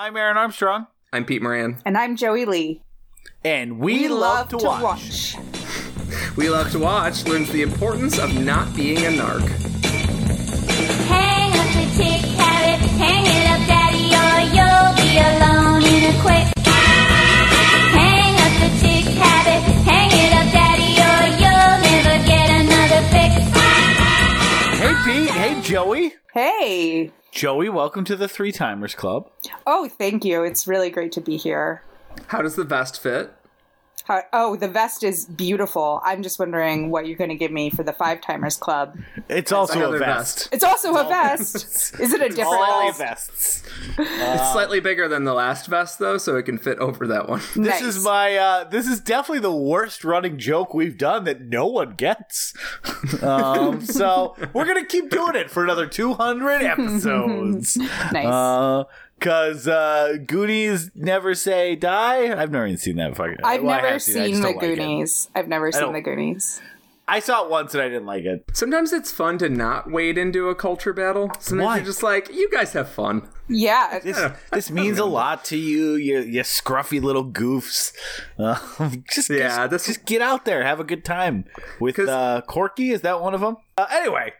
I'm Aaron Armstrong. I'm Pete Moran. And I'm Joey Lee. And we, love, to, watch. watch. We Love to Watch learns the importance of not being a narc. Hang up the tick habit, hang it up, daddy, or you'll be alone in a quick. Pete. Hey, Joey. Hey. Joey, welcome to the Three Timers Club. Oh, thank you. It's really great to be here. How does the vest fit? How, oh, the vest is beautiful. I'm just wondering what you're going to give me for the Five Timers Club. It's also a Another vest. It's also a vest. Is it a different All vest? vests. it's slightly bigger than the last vest, though, so it can fit over that one. This Nice. is my. Uh, this is definitely the worst running joke we've done that no one gets. um, so we're gonna keep doing it for another 200 episodes. Nice. Because uh, Goonies never say die. I've never even seen that fucking. I've well, never seen seen the don't like it. Goonies. I've never seen the Goonies. I saw it once and I didn't like it. Sometimes it's fun to not wade into a culture battle. Sometimes Why? you're just like, you guys have fun. Yeah. This, this means a lot to you, you, you scruffy little goofs. Uh, just, Yeah, just, this- just get out there, have a good time with uh, Corky. Is that one of them? Uh, anyway,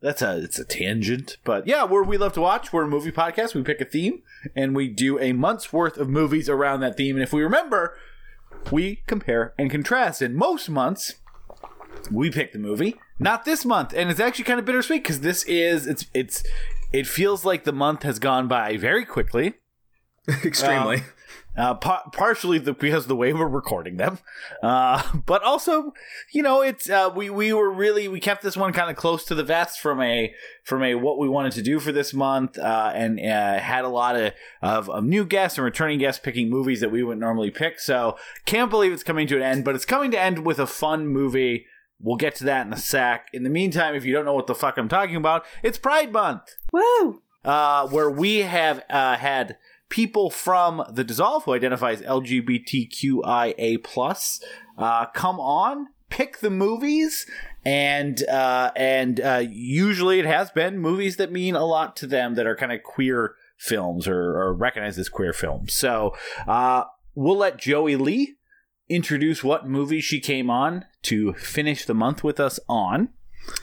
that's a it's a tangent, but yeah, we're we love to watch. We're a movie podcast. We pick a theme and we do a month's worth of movies around that theme. And if we remember, we compare and contrast. And most months, we pick the movie. Not this month, and it's actually kind of bittersweet because this is it's it's it feels like the month has gone by very quickly. Extremely. Um, Uh, pa- partially the, because of the way we're recording them, uh, but also, you know, it's uh, we we were really we kept this one kind of close to the vest from a from a what we wanted to do for this month, uh, and uh, had a lot of, of of new guests and returning guests picking movies that we wouldn't normally pick. So can't believe it's coming to an end, but it's coming to end with a fun movie. We'll get to that in a sec. In the meantime, if you don't know what the fuck I'm talking about, it's Pride Month Woo. uh, where we have uh, had people from the Dissolve who identify as LGBTQIA plus uh, come on, pick the movies, and uh, and uh, usually it has been movies that mean a lot to them that are kind of queer films or, or recognized as queer films. So uh, we'll let Joey Lee introduce what movie she came on to finish the month with us on.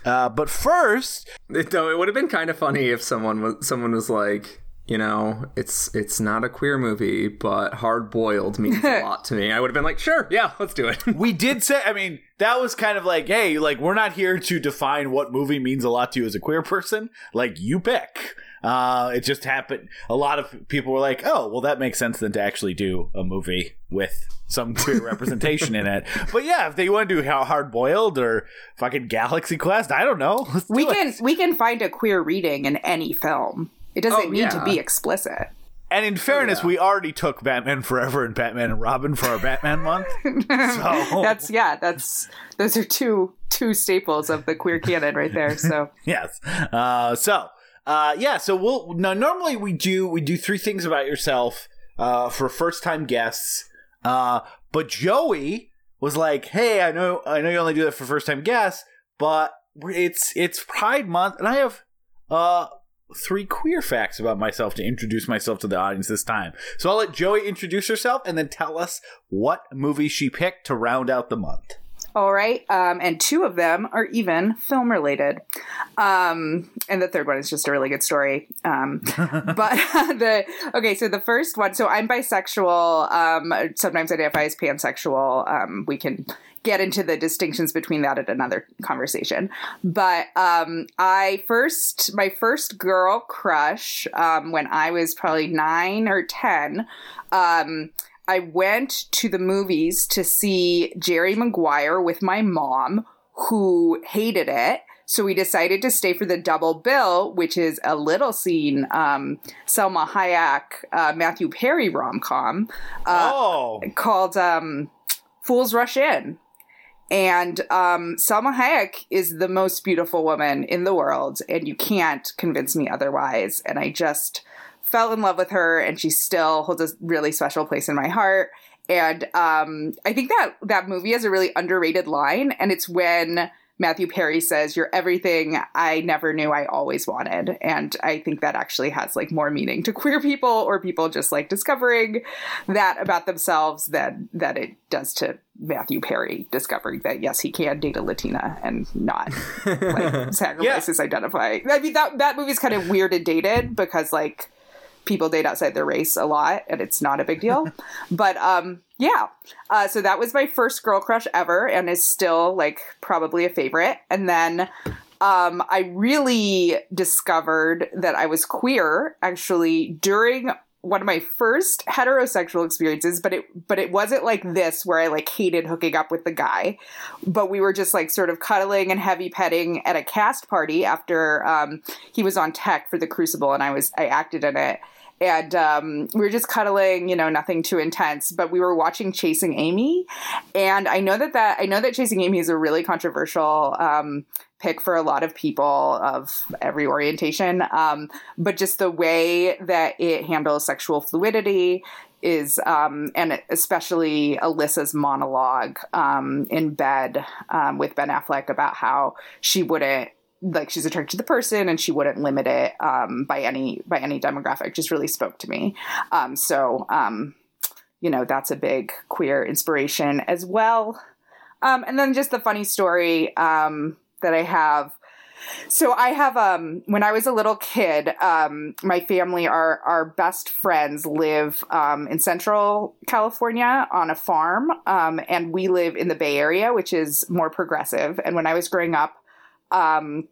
Uh, but first, though it would have been kind of funny if someone was someone was like, you know, it's it's not a queer movie, but hard boiled means a lot to me. I would have been like, sure, yeah, let's do it. we did say i mean that was kind of like hey like we're not here to define what movie means a lot to you as a queer person like you pick uh it just happened a lot of people were like oh well that makes sense then to actually do a movie with some queer representation in it but yeah if they want to do how hard boiled or fucking galaxy quest i don't know Let's We do it. can we can find a queer reading in any film. It doesn't Oh, need to be explicit. and in fairness we already took batman forever and batman and robin for our batman month so That's yeah, that's those are two two staples of the queer canon right there. So yes. Uh, so, uh, yeah. So we'll now. Normally we do we do three things about yourself uh, for first time guests. Uh, but Joey was like, "Hey, I know I know you only do that for first time guests, but it's it's Pride Month, and I have uh." Three queer facts about myself to introduce myself to the audience this time. So I'll let Joey introduce herself and then tell us what movie she picked to round out the month. all right, um, and two of them are even film related, um, and the third one is just a really good story. Um, but the okay, so the first one, so I'm bisexual. Um, sometimes identify as pansexual. Um, we can get into the distinctions between that at another conversation. But um, I first, my first girl crush um, when I was probably nine or ten. Um, I went to the movies to see Jerry Maguire with my mom, who hated it. So we decided to stay for the double bill, which is a little scene um, Salma Hayek, uh, Matthew Perry rom com oh, called um, Fools Rush In. And um, Salma Hayek is the most beautiful woman in the world, and you can't convince me otherwise. And I just fell in love with her, and she still holds a really special place in my heart. And um, I think that that movie has a really underrated line, and it's when Matthew Perry says, You're everything I never knew I always wanted. And I think that actually has like more meaning to queer people or people just like discovering that about themselves than that it does to Matthew Perry discovering that yes, he can date a Latina and not like sacrifice his identify. I mean that that movie's kind of weird and dated because like people date outside their race a lot and it's not a big deal. but um yeah. Uh, so that was my first girl crush ever and is still like probably a favorite. And then um, I really discovered that I was queer actually during one of my first heterosexual experiences, but it but it wasn't like this where I like hated hooking up with the guy, but we were just like sort of cuddling and heavy petting at a cast party after um, he was on tech for the Crucible and I was I acted in it. And um, we were just cuddling, you know, nothing too intense. But we were watching Chasing Amy, and I know that that I know that Chasing Amy is a really controversial um, pick for a lot of people of every orientation. Um, but just the way that it handles sexual fluidity is, um, and especially Alyssa's monologue um, in bed um, with Ben Affleck about how she wouldn't like she's attracted to the person and she wouldn't limit it um, by any by any demographic just really spoke to me. Um, so um, you know that's a big queer inspiration as well. Um, and then just the funny story um, that i have. So I have um when I was a little kid, um my family our our best friends live um in central California on a farm um and we live in the Bay Area which is more progressive. And when I was growing up um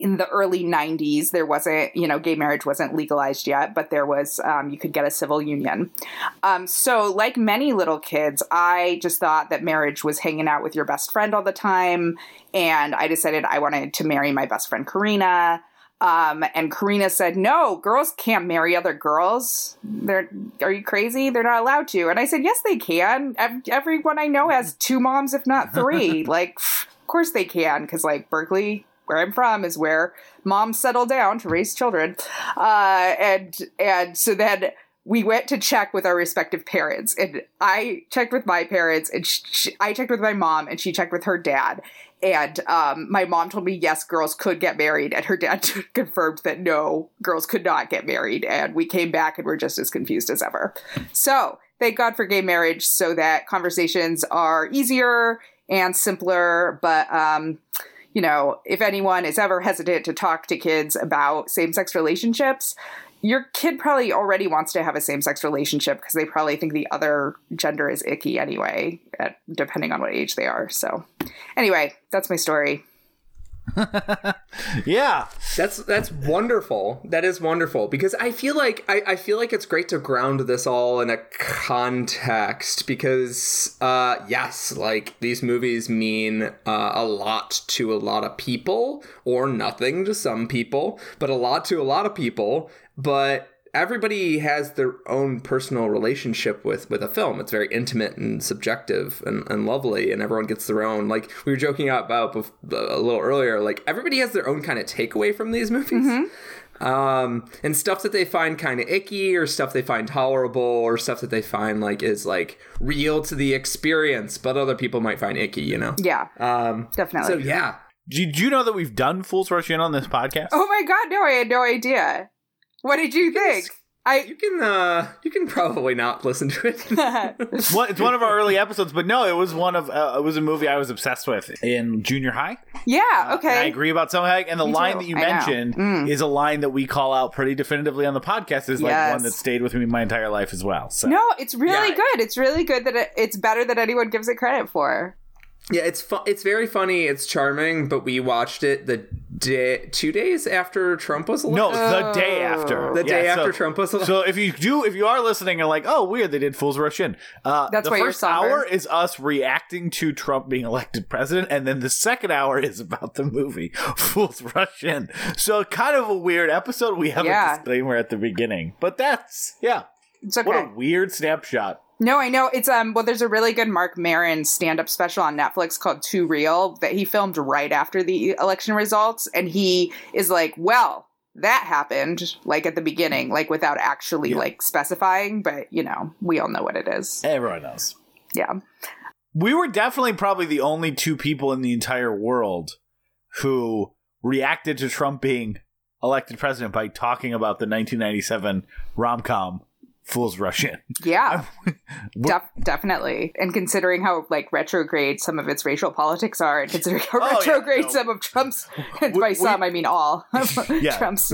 in the early 90s there wasn't you know gay marriage wasn't legalized yet but there was um, you could get a civil union um, so like many little kids i just thought that marriage was hanging out with your best friend all the time and i decided i wanted to marry my best friend karina um, and Karina said, "No, girls can't marry other girls. They're are you crazy? They're not allowed to." And I said, "Yes, they can. Everyone I know has two moms, if not three. like, course they can, because like Berkeley, where I'm from, is where moms settle down to raise children. Uh, and and so then." We went to check with our respective parents, and I checked with my parents, and sh I checked with my mom, and she checked with her dad. And um, my mom told me yes, girls could get married, and her dad confirmed that no, girls could not get married. And we came back and we're just as confused as ever. So thank God for gay marriage, so that conversations are easier and simpler. But um, you know, if anyone is ever hesitant to talk to kids about same sex relationships, your kid probably already wants to have a same sex relationship because they probably think the other gender is icky anyway, at, depending on what age they are. So, anyway, that's my story. Yeah. That's that's wonderful. That is wonderful because I feel like I, I feel like it's great to ground this all in a context because uh yes, like these movies mean uh, a lot to a lot of people or nothing to some people, but a lot to a lot of people, but everybody has their own personal relationship with with a film. It's very intimate and subjective and, and lovely and everyone gets their own. Like we were joking about bef- a little earlier like everybody has their own kind of takeaway from these movies. Um and stuff that they find kind of icky or stuff they find tolerable or stuff that they find like is like real to the experience but other people might find icky you know? Yeah, um definitely. so yeah. Did you know that we've done Fools Rush In on this podcast? Oh my god, no, I had no idea. What did you think? I you can uh you can probably not listen to it It's one, it's one of our early episodes, but no, it was one of uh, it was a movie I was obsessed with in junior high. yeah, And I agree about some and the Me line too. that you I mentioned Mm. is a line that we call out pretty definitively on the podcast. Is like Yes. one that stayed with me my entire life as well. So No, it's really Yeah. good. It's really good that it, it's better than anyone gives it credit for. Yeah, it's fu- it's very funny. It's charming, but we watched it the day two days after Trump was elected. no, the day after, The day Yeah, after so- Trump was elected. So if you do, if you are listening and like, oh, weird, they did Fools Rush In. Uh, That's the why you're first somber. hour is us reacting to Trump being elected president, and then the second hour is about the movie Fools Rush In. So kind of a weird episode. We have Yeah. a disclaimer at the beginning, but that's yeah. It's okay. What a weird snapshot. No, I know it's um. Well, there's a really good Marc Maron stand-up special on Netflix called Too Real that he filmed right after the election results, and he is like, "Well, that happened like at the beginning, like without actually Yeah. like specifying, but you know, we all know what it is." Everyone knows. Yeah. we were definitely probably the only two people in the entire world who reacted to Trump being elected president by talking about the 1997 rom com Fools Rush In. Yeah, Def- definitely. And considering how like retrograde some of its racial politics are, and considering how Oh, yeah, retrograde no. some of Trump's, by we- some I mean all Yeah. Trump's.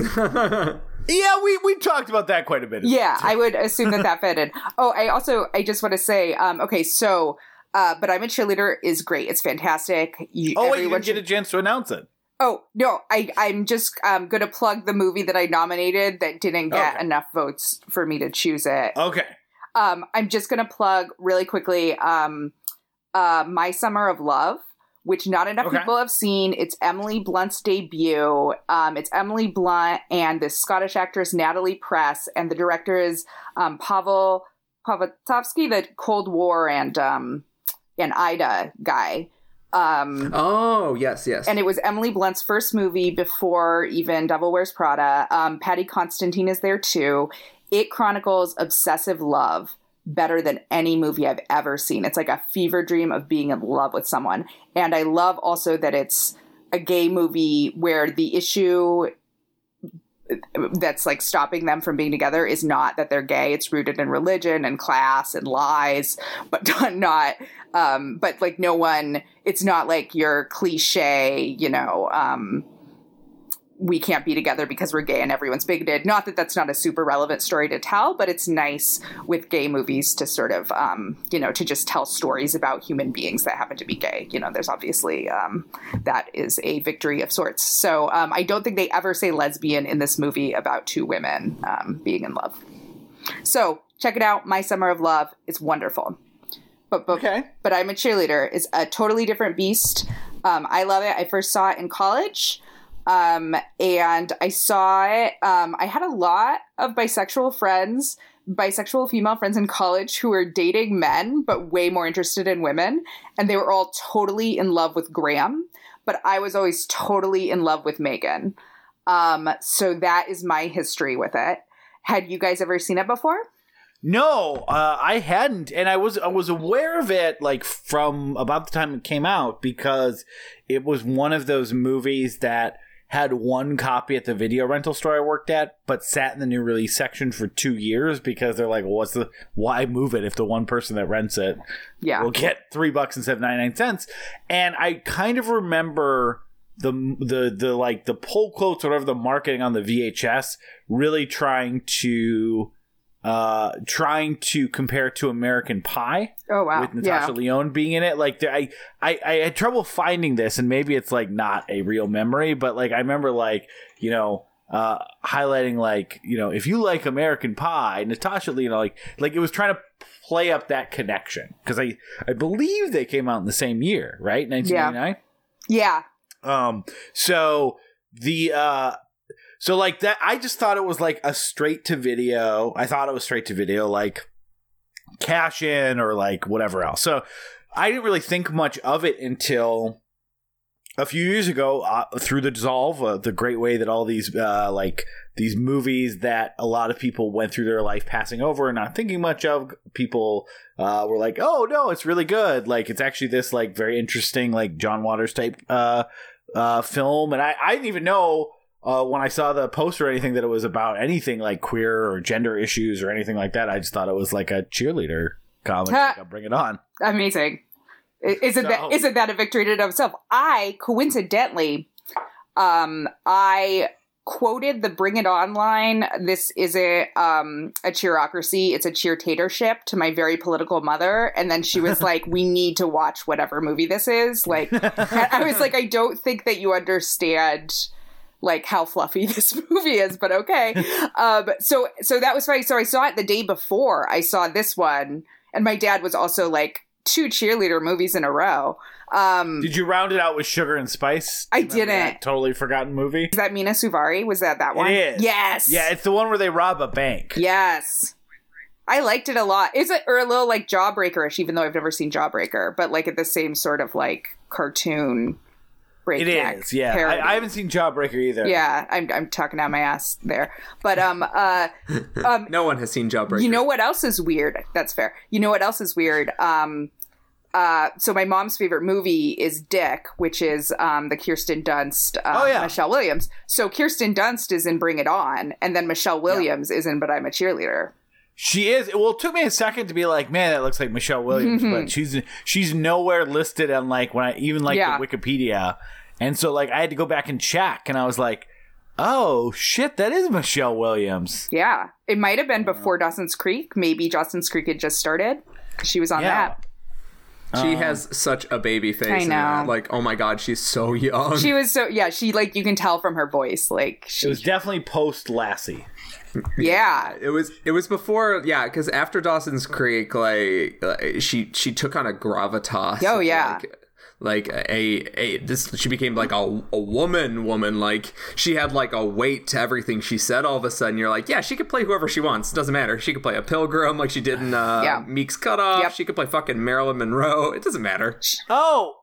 Yeah, we, we talked about that quite a bit. Yeah, I would assume that that fitted. Oh, I also I just want to say, um, okay, so. Uh, but I'm a cheerleader is great. It's fantastic. You, Oh, wait, you didn't get a chance to announce it. Oh no, I I'm just um, going to plug the movie that I nominated that didn't get Okay. enough votes for me to choose it. Okay. Um, I'm just going to plug really quickly um, uh, My Summer of Love, which not enough Okay. people have seen. It's Emily Blunt's debut. Um, it's Emily Blunt and this Scottish actress Natalie Press, and the director is um, Pavel Pavlovsky, the Cold War and um, and Ida guy. Um, Oh, yes, yes. and it was Emily Blunt's first movie before even Devil Wears Prada. Um, Paddy Considine is there too. It chronicles obsessive love better than any movie I've ever seen. It's like a fever dream of being in love with someone. And I love also that it's a gay movie where the issue that's like stopping them from being together is not that they're gay. It's rooted in religion and class and lies, but not um but like no one it's not like your cliche, you know, um we can't be together because we're gay and everyone's bigoted. Not that that's not a super relevant story to tell, but it's nice with gay movies to sort of, um, you know, to just tell stories about human beings that happen to be gay. You know, there's obviously um, that is a victory of sorts. So um, I don't think they ever say lesbian in this movie about two women um, being in love. So check it out. My Summer of Love. It's wonderful. But, but, Okay. but I'm a cheerleader. It's a totally different beast. Um, I love it. I first saw it in college. Um, and I saw it. Um, I had a lot of bisexual friends, bisexual female friends in college who were dating men, but way more interested in women. And they were all totally in love with Graham. But I was always totally in love with Megan. Um, so that is my history with it. Had you guys ever seen it before? No, uh, I hadn't, and I was I was aware of it like from about the time it came out because it was one of those movies that had one copy at the video rental store I worked at, but sat in the new release section for two years because they're like, well, "What's the why move it if the one person that rents it Yeah. will get three bucks instead of ninety nine cents?" And I kind of remember the the the like the pull quotes or whatever the marketing on the VHS really trying to uh trying to compare to American Pie Oh wow. with Natasha yeah. Lyonne being in it. Like I, I I had trouble finding this, and maybe it's like not a real memory, but like I remember like you know uh highlighting like you know if you like American Pie, Natasha Lyonne like like it was trying to play up that connection because I I believe they came out in the same year, right? Nineteen ninety nine. Yeah. Um, so the uh so like that I just thought it was like a straight to video. I thought it was straight to video, like cash in or like whatever else. So I didn't really think much of it until a few years ago uh, through the dissolve uh, the great way that all these uh, like these movies that a lot of people went through their life passing over and not thinking much of people uh, were like oh no it's really good like it's actually this like very interesting like john waters type uh, uh, film and I, I didn't even know uh, when i saw the post or anything that it was about anything like queer or gender issues or anything like that i just thought it was like a cheerleader comedy like, bring it on amazing. Isn't So- that isn't that a victory in and of itself? I coincidentally, um, I quoted the "Bring It On" line. This isn't um, a cheerocracy; it's a cheer cheertatorship to my very political mother. And then she was like, "We need to watch whatever movie this is." Like, I was like, "I don't think that you understand." Like how fluffy this movie is, but okay. um, so so that was funny. So I saw it the day before I saw this one, and my dad was also like two cheerleader movies in a row. Um, Did you round it out with Sugar and Spice? I Do you remember didn't. totally forgotten movie. is that Mena Suvari? Was that that one? is. Yes. Yeah, it's the one where they rob a bank. Yes. I liked it a lot. Is it or a little like Jawbreakerish, even though I've never seen Jawbreaker, but like at the same sort of like cartoon It breakneck. is, yeah. parody. I, I haven't seen Jawbreaker either. yeah, I'm I'm talking out my ass there. But um uh um no one has seen Jawbreaker. You know what else is weird? That's fair. You know what else is weird? Um, uh, so my mom's favorite movie is Dick, which is um, the Kirsten Dunst, uh, Oh, yeah. Michelle Williams. So Kirsten Dunst is in Bring It On, and then Michelle Williams is in But I'm a Cheerleader. She is. Well, it took me a second to be like, man, that looks like Michelle Williams, but she's she's nowhere listed on like when I even like Yeah. the Wikipedia, and so like I had to go back and check, and I was like, oh shit, that is Michelle Williams. Yeah, it might have been before Dawson's Creek. Maybe Dawson's Creek had just started. She was on Yeah. that. She has such a baby face. I know. that. Like, oh my god, she's so young. She was so yeah. She like you can tell from her voice. Like It she, was definitely post Lassie. yeah, it was it was before yeah because after Dawson's Creek like uh, she she took on a gravitas Oh, yeah. like, like a a this she became like a, a woman woman like she had like a weight to everything she said all of a sudden you're like yeah she could play whoever she wants doesn't matter she could play a pilgrim like she did in uh, Yeah. Meek's Cutoff Yep. she could play fucking Marilyn Monroe it doesn't matter Oh,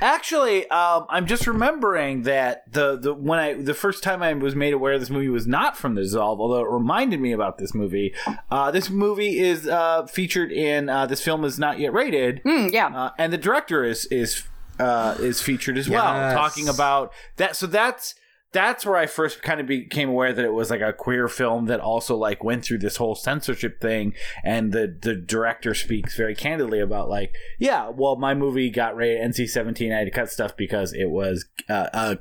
actually, um, I'm just remembering that the the when I the first time I was made aware this movie was not from the Dissolve, although it reminded me about this movie. Uh, this movie is uh, featured in uh, this film is not yet rated, Mm, yeah. uh, and the director is is uh, is featured as well, Yes. talking about that. So that's that's where I first kind of became aware that it was like a queer film that also like went through this whole censorship thing. And the the director speaks very candidly about like, yeah, well, my movie got rated NC seventeen. I had to cut stuff because it was uh, a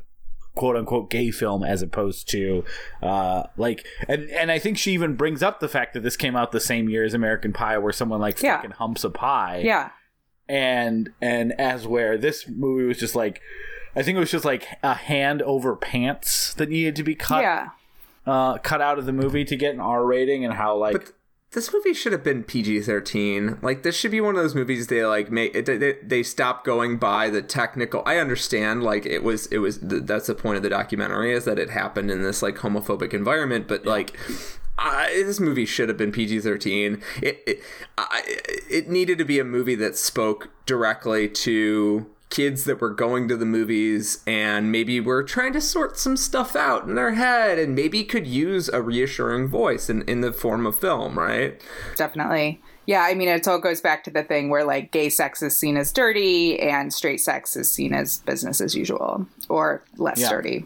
quote unquote gay film as opposed to uh like and and I think she even brings up the fact that this came out the same year as American Pie where someone like Yeah. fucking humps a pie yeah. And and as where this movie was just like I think it was just like a hand over pants that needed to be cut Yeah. uh cut out of the movie to get an R rating and how like But this movie should have been PG thirteen. Like this should be one of those movies they like make they, they, they stop going by the technical. I understand like it was it was th- that's the point of the documentary is that it happened in this like homophobic environment, but like. I, this movie should have been PG thirteen. It it, I, it needed to be a movie that spoke directly to kids that were going to the movies and maybe were trying to sort some stuff out in their head and maybe could use a reassuring voice in, in the form of film, right? Definitely. Yeah, I mean, it all goes back to the thing where like gay sex is seen as dirty and straight sex is seen as business as usual or less Yeah. dirty.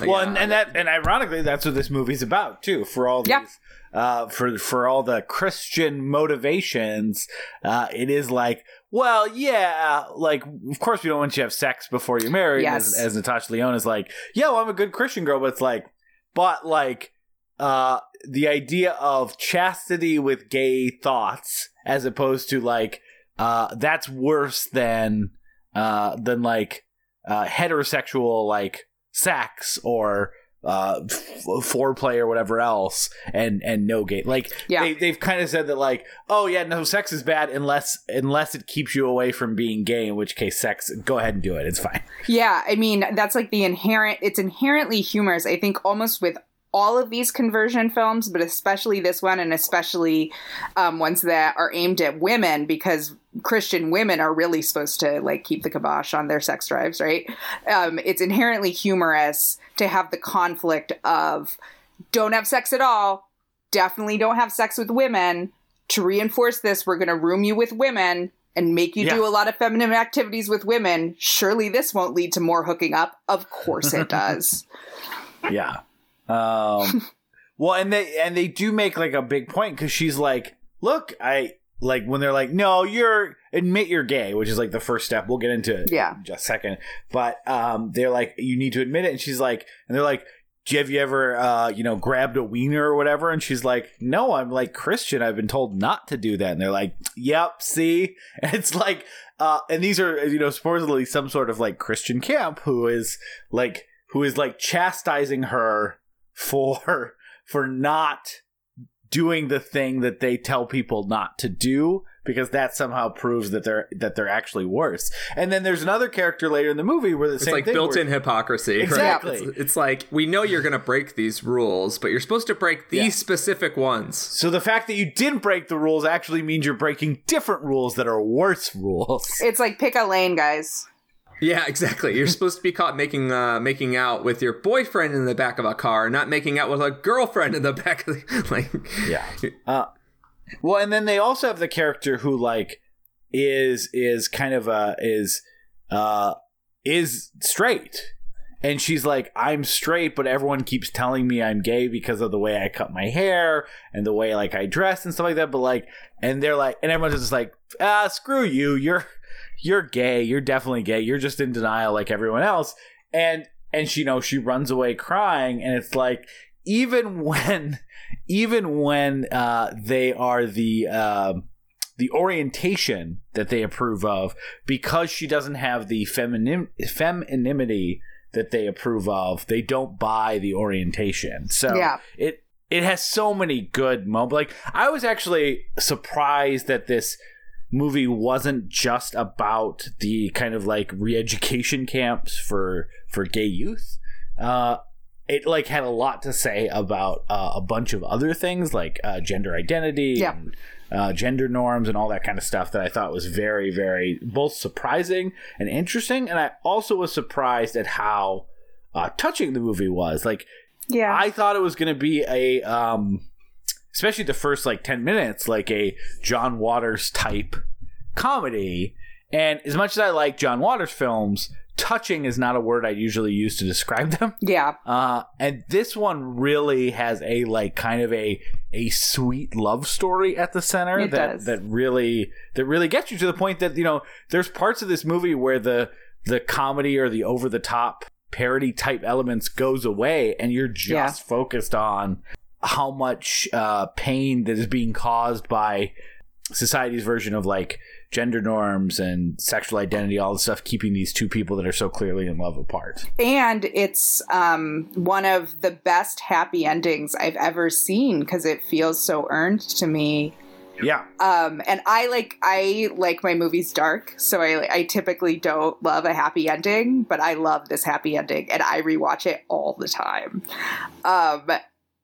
Well and, and that and ironically that's what this movie's about too for all these Yeah. uh for for all the Christian motivations uh it is like well yeah like of course we don't want you to have sex before you're married Yes. as, as Natasha Lyonne is like yeah well, I'm a good Christian girl but it's like but like uh the idea of chastity with gay thoughts as opposed to like uh that's worse than uh than like uh heterosexual like sex or uh f- foreplay or whatever else and and no gay like Yeah. they, they've kind of said that like oh yeah no sex is bad unless unless it keeps you away from being gay in which case sex go ahead and do it it's fine Yeah, I mean, that's like the inherent, it's inherently humorous, I think, almost with all of these conversion films, but especially this one, and especially um, ones that are aimed at women, because Christian women are really supposed to like keep the kibosh on their sex drives, right? Um, it's inherently humorous to have the conflict of don't have sex at all, definitely don't have sex with women. To reinforce this, we're going to room you with women and make you Yeah. do a lot of feminine activities with women. Surely this won't lead to more hooking up. Of course it does. yeah um well and they and they do make like a big point because she's like look i like when they're like no you're admit you're gay which is like the first step. We'll get into it Yeah. in just a second. But um they're like you need to admit it. And she's like and they're like have you ever uh you know grabbed a wiener or whatever? And she's like no i'm like christian. I've been told not to do that. And they're like yep see? And it's like uh and these are you know supposedly some sort of like christian camp who is like who is like chastising her for for not doing the thing that they tell people not to do because that somehow proves that they're that they're actually worse. And then there's another character later in the movie where the It's same like thing built-in where- hypocrisy. right? Exactly. It's, it's like we know you're going to break these rules, but you're supposed to break these Yeah. specific ones. So the fact that you didn't break the rules actually means you're breaking different rules that are worse rules. It's like pick a lane, guys. Yeah, exactly. You're supposed to be caught making uh, making out with your boyfriend in the back of a car, not making out with a girlfriend in the back of the like. Yeah. Uh, well, and then they also have the character who like is is kind of a is uh is straight and she's like i'm straight but everyone keeps telling me i'm gay because of the way i cut my hair and the way like i dress and stuff like that but like and they're like and everyone's just like ah screw you you're you're gay you're definitely gay you're just in denial like everyone else and and she you know she runs away crying and it's like even when even when uh they are the um the orientation that they approve of because she doesn't have the feminim- femininity that they approve of they don't buy the orientation so Yeah. it it has so many good moments like i was actually surprised that this movie wasn't just about the kind of like re-education camps for for gay youth uh it like had a lot to say about uh, a bunch of other things like uh, gender identity Yeah. and uh, gender norms and all that kind of stuff that I thought was very, very both surprising and interesting. And I also was surprised at how uh, touching the movie was. Like, Yeah. I thought it was going to be a, um, especially the first like 10 minutes, like a John Waters type comedy. And as much as I like John Waters films, touching is not a word I usually use to describe them. yeah. Uh, and this one really has a like kind of a a sweet love story at the center It that does. that really that really gets you to the point that you know there's parts of this movie where the the comedy or the over the top parody type elements goes away and you're just Yeah. focused on how much uh, pain that is being caused by society's version of like gender norms and sexual identity all the stuff keeping these two people that are so clearly in love apart and it's um, one of the best happy endings I've ever seen because it feels so earned to me. yeah Um, and I like I like my movies dark, so I I typically don't love a happy ending, but I love this happy ending, and I rewatch it all the time. Um,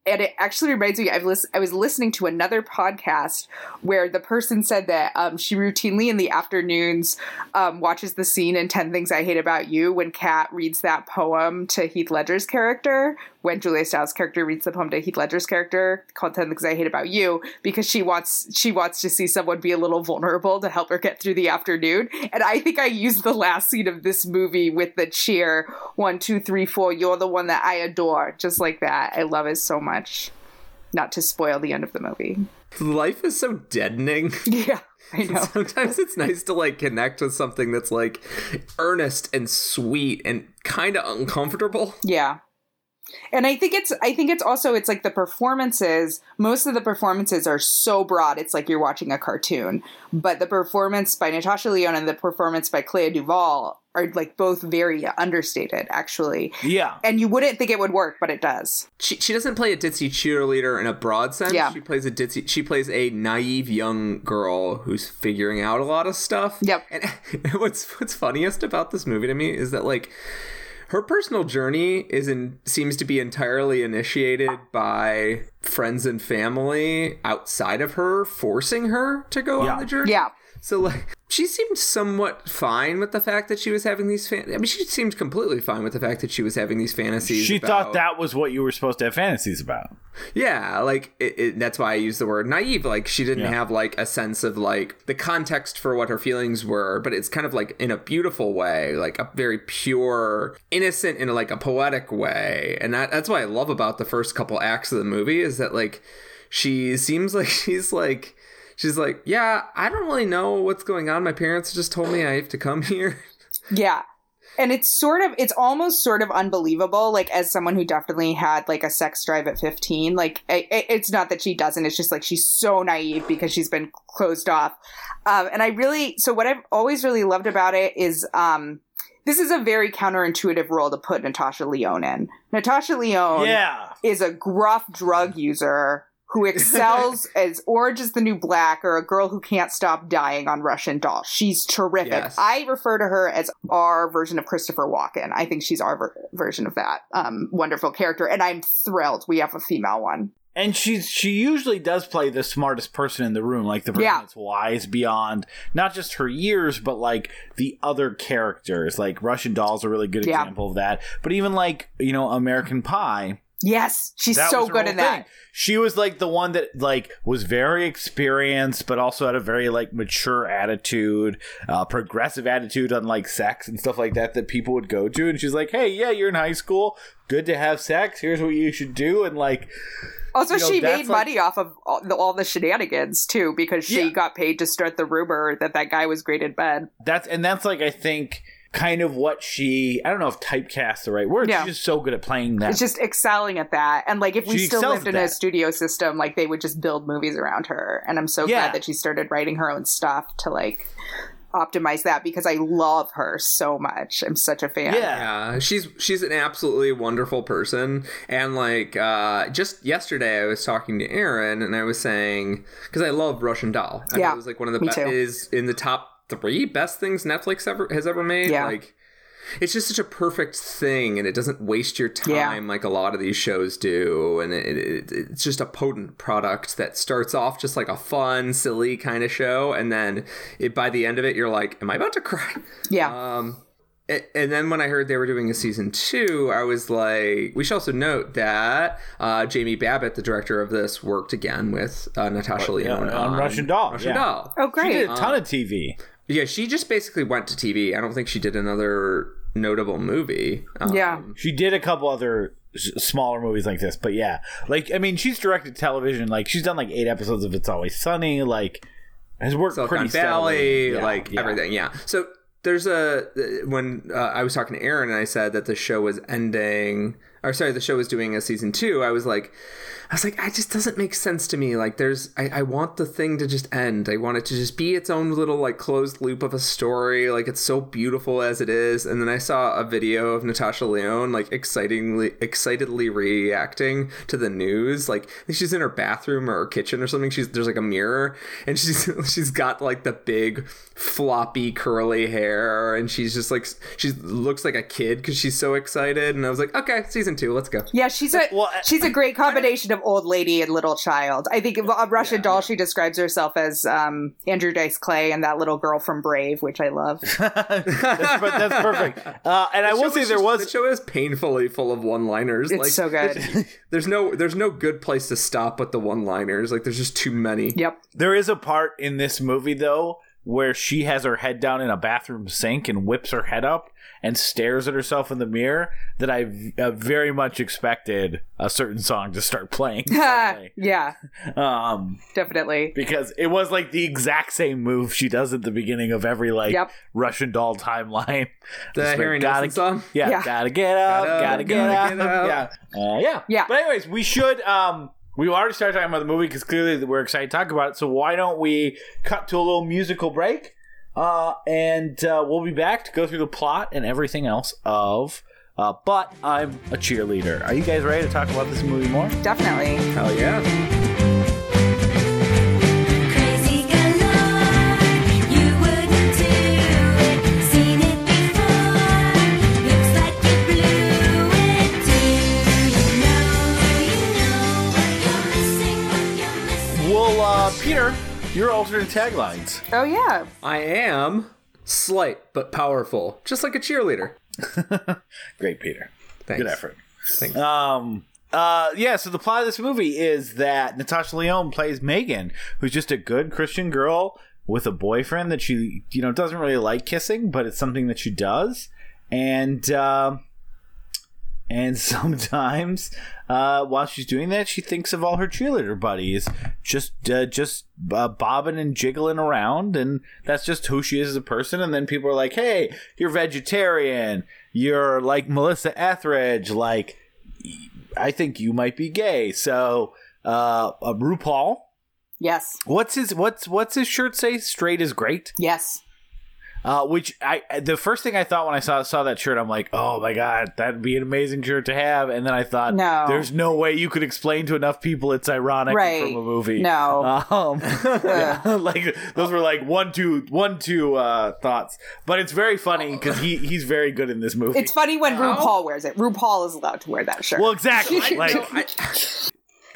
and it actually reminds me I've lis- I was listening to another podcast where the person said that um, she routinely in the afternoons um, watches the scene in 10 Things I Hate About You when Kat reads that poem to Heath Ledger's character, when Julia Stiles' character reads the poem to Heath Ledger's character called 10 Things I Hate About You, because she wants she wants to see someone be a little vulnerable to help her get through the afternoon. And I think I used the last scene of this movie with the cheer, one, two, three, four, you're the one that I adore. Just like that. I love it so much. Not to spoil the end of the movie. Life is so deadening. Yeah, I know. Sometimes it's nice to like connect with something that's like earnest and sweet and kind of uncomfortable. Yeah. And I think it's I think it's also it's like the performances, most of the performances are so broad, it's like you're watching a cartoon. But the performance by Natasha Lyonne and the performance by Clea DuVall are like both very understated, actually. yeah And you wouldn't think it would work, but it does. She, she doesn't play a ditzy cheerleader in a broad sense. Yeah. She plays a ditzy. She plays a naive young girl who's figuring out a lot of stuff. Yep. And what's what's funniest about this movie to me is that like her personal journey is in seems to be entirely initiated by friends and family outside of her forcing her to go Yeah. on the journey. Yeah. So like she seemed somewhat fine with the fact that she was having these fan- I mean she seemed completely fine with the fact that she was having these fantasies. She about- thought that was what you were supposed to have fantasies about. Yeah, like it, it, that's why I use the word naive. Like she didn't Yeah. have like a sense of like the context for what her feelings were, but it's kind of like in a beautiful way, like a very pure, innocent in like a poetic way. And that that's what I love about the first couple acts of the movie is that like she seems like she's like she's like, yeah, I don't really know what's going on. My parents just told me I have to come here. Yeah. And it's sort of, it's almost sort of unbelievable, like, as someone who definitely had, like, a sex drive at 15. Like, i i- it's not that she doesn't, it's just like she's so naive because she's been closed off. Um, and I really, so what I've always really loved about it is, um, this is a very counterintuitive role to put Natasha Lyonne in. Natasha Lyonne Yeah. is a gruff drug user who excels as Orange is the New Black or a girl who can't stop dying on Russian Doll. She's terrific. Yes. I refer to her as our version of Christopher Walken. I think she's our ver- version of that um, wonderful character, and I'm thrilled we have a female one. And she's she usually does play the smartest person in the room, like the person Yeah. that's wise beyond not just her years, but like the other characters. Like Russian Doll's are a really good Yeah. example of that. But even like, you know, American Pie, Yes, she's That so good in that. thing. She was like the one that like was very experienced, but also had a very like mature attitude, uh, progressive attitude on like sex and stuff like that that people would go to. And she's like, "Hey, yeah, you're in high school. Good to have sex. Here's what you should do." And like, Also, You know, she made like- money off of all the, all the shenanigans too, because she Yeah. got paid to start the rumor that that guy was great in bed. that's and that's like I think kind of what she. I don't know if typecast the right word. Yeah. She's just so good at playing that. It's just excelling at that, and like if we She still lived at in a studio system, like they would just build movies around her. And I'm so Yeah. glad that she started writing her own stuff to like optimize that because I love her so much. I'm such a fan. yeah. Yeah, she's she's an absolutely wonderful person, and like uh, just yesterday, I was talking to Aaron, and I was saying because I love Russian Doll. I Yeah, it was like one of the best is in the top three best things Netflix ever has ever made. Yeah. Like, it's just such a perfect thing, and it doesn't waste your time Yeah. like a lot of these shows do, and it, it, it's just a potent product that starts off just like a fun, silly kind of show, and then it by the end of it, you're like, "Am I about to cry?" Yeah. Um, a- and then when I heard they were doing a season two, I was like, we should also note that uh, Jamie Babbitt, the director of this, worked again with uh, Natasha yeah, Lyonne on Russian Doll, Russian yeah. Doll. oh, great! She great. did a ton of TV. Yeah, she just basically went to TV. I don't think she did another notable movie. Um, yeah. She did a couple other smaller movies like this, but yeah, like I mean, she's directed television. Like she's done like eight episodes of It's Always Sunny. Like has worked Silicon pretty Valley, steadily. Yeah, like yeah. everything. Yeah. So there's a when uh, I was talking to Aaron and I said that the show was ending, or sorry, the show was doing a season two. I was like, I was like, it just doesn't make sense to me. Like, there's, I, I want the thing to just end. I want it to just be its own little like closed loop of a story. Like, it's so beautiful as it is. And then I saw a video of Natasha Lyonne like excitingly, excitedly reacting to the news. Like, I think she's in her bathroom or her kitchen or something. She's there's like a mirror, and she's she's got like the big floppy curly hair, and she's just like she looks like a kid because she's so excited. And I was like, okay, season two, let's go. Yeah, she's a Well, she's a great combination of old lady and little child. I think a Russian doll. She describes herself as um, Andrew Dice Clay and that little girl from Brave, which I love. that's, that's perfect. Uh, and I will say there just- was the show is painfully full of one-liners. It's like, so good. There's, there's no there's no good place to stop with the one-liners. Like there's just too many. Yep. there is a part in this movie though where she has her head down in a bathroom sink and whips her head up and stares at herself in the mirror that I uh, very much expected a certain song to start playing. yeah, um, definitely. because it was like the exact same move she does at the beginning of every like Yep. Russian doll timeline. The Just Harry like, gotta, song. Yeah, Yeah. gotta get up, Gotta- gotta, get, gotta up. get up. Yeah, uh, yeah, Yeah. But anyways, we should. um We already started talking about the movie because clearly we're excited to talk about it. So why don't we cut to a little musical break? Uh, and uh, we'll be back to go through the plot and everything else of. Uh, but I'm a cheerleader. Are you guys ready to talk about this movie more? Definitely. Hell yeah. Crazy galore, you wouldn't do it. Seen it before. Looks like you blew it. Do you know? You know what you're missing. What you're missing. Well, uh, Peter, your alternate taglines. Oh yeah. I am slight but powerful, just like a cheerleader. Great, Peter. Thanks. Good effort. Thanks. Um. Uh. Yeah. So the plot of this movie is that Natasha Lyonne plays Megan, who's just a good Christian girl with a boyfriend that she, you know, doesn't really like kissing, but it's something that she does, and um, and sometimes uh, while she's doing that, she thinks of all her cheerleader buddies, just uh, just uh, bobbing and jiggling around, and that's just who she is as a person. And then people are like, "Hey, you're vegetarian. You're like Melissa Etheridge. Like, I think you might be gay." So, uh, uh, RuPaul, Yes. what's his what's what's his shirt say? Straight is great. Yes. Uh, which I the first thing I thought when I saw saw that shirt, I'm like, oh my god, that'd be an amazing shirt to have. And then I thought, No. there's no way you could explain to enough people it's ironic Right. from a movie. No. um, yeah, like those were like one two one two uh, thoughts, but it's very funny because he he's very good in this movie. It's funny when RuPaul wears it. RuPaul is allowed to wear that shirt. well, exactly. like I,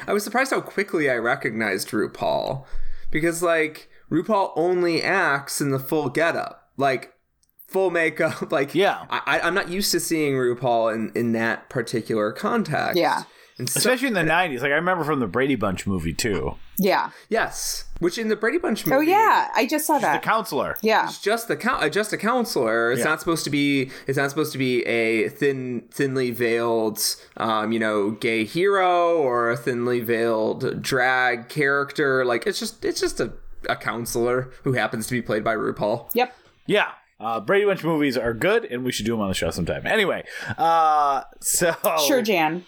I was surprised how quickly I recognized RuPaul because like RuPaul only acts in the full getup, like full makeup. Like Yeah. I, I- I'm not used to seeing RuPaul in in that particular context. Yeah. And so, especially in the '90s. Like I remember from the Brady Bunch movie too. Yeah. yes, which in the Brady Bunch movie, Oh yeah, I just saw that. The counselor. Yeah. it's just the coun- uh, just a counselor. It's Yeah. not supposed to be. It's not supposed to be a thin, thinly veiled, um, you know, gay hero or a thinly veiled drag character. Like it's just it's just a, a counselor who happens to be played by RuPaul. Yep. Yeah. Uh, Brady Bunch movies are good, and we should do them on the show sometime. Anyway, uh, so Sure, Jan.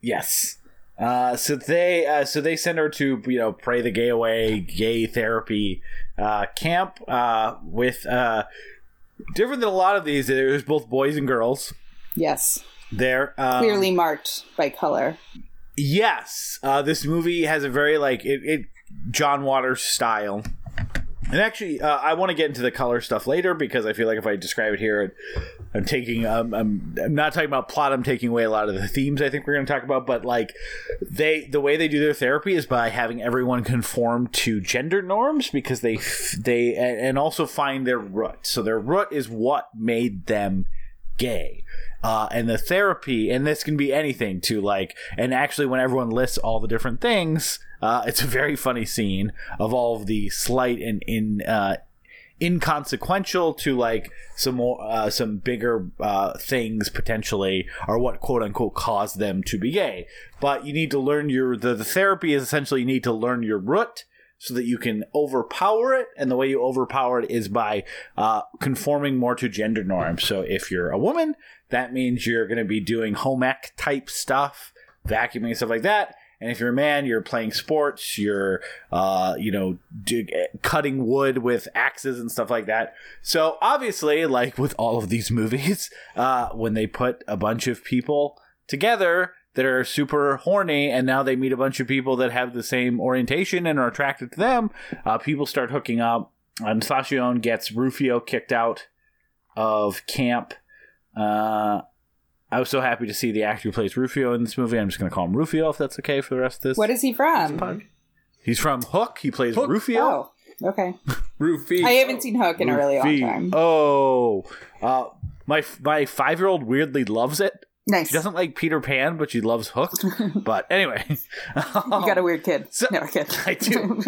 Yes. Uh, so they uh, so they send her to you know pray the gay away gay therapy uh, camp uh, with uh, different than a lot of these. There's both boys and girls Yes. there. Um, Clearly marked by color. Yes, uh, this movie has a very like it, it John Waters style. And actually, uh, I want to get into the color stuff later because I feel like if I describe it here, I'm taking um, I'm, I'm not talking about plot. I'm taking away a lot of the themes I think we're going to talk about. But like they the way they do their therapy is by having everyone conform to gender norms because they they and and also find their root. So their root is what made them gay. Uh, and the therapy, and this can be anything to like, and actually, when everyone lists all the different things, uh, it's a very funny scene of all of the slight and in uh, inconsequential to like some more uh, some bigger uh, things potentially are what quote unquote caused them to be gay. But you need to learn your the, the therapy is essentially you need to learn your root so that you can overpower it. And the way you overpower it is by uh, conforming more to gender norms. So if you're a woman, that means you're going to be doing home ec type stuff, vacuuming and stuff like that. And if you're a man, you're playing sports, you're, uh, you know, do, cutting wood with axes and stuff like that. So obviously, like with all of these movies, uh, when they put a bunch of people together, that are super horny and now they meet a bunch of people that have the same orientation and are attracted to them uh, people start hooking up um, Sashion gets Rufio kicked out of camp uh, I was so happy to see the actor who plays Rufio in this movie. I'm just going to call him Rufio if that's okay for the rest of this. What is he from? He's from Hook. He plays Hook? Rufio. Oh, okay. Rufy. I haven't seen Hook in a really long time. Oh, uh, my my five year old weirdly loves it. Nice. She doesn't like Peter Pan, but she loves Hook. but anyway, you got a weird kid. So- no, I kid. I do.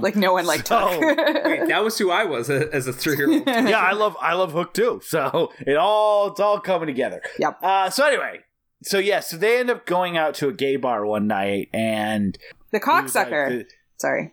like no one liked So- Hook. Wait, that was who I was as a three-year-old. yeah, I love I love Hook too. So it all it's all coming together. Yep. Uh, so anyway, so yeah, so they end up going out to a gay bar one night, and the like cocksucker. the, Sorry.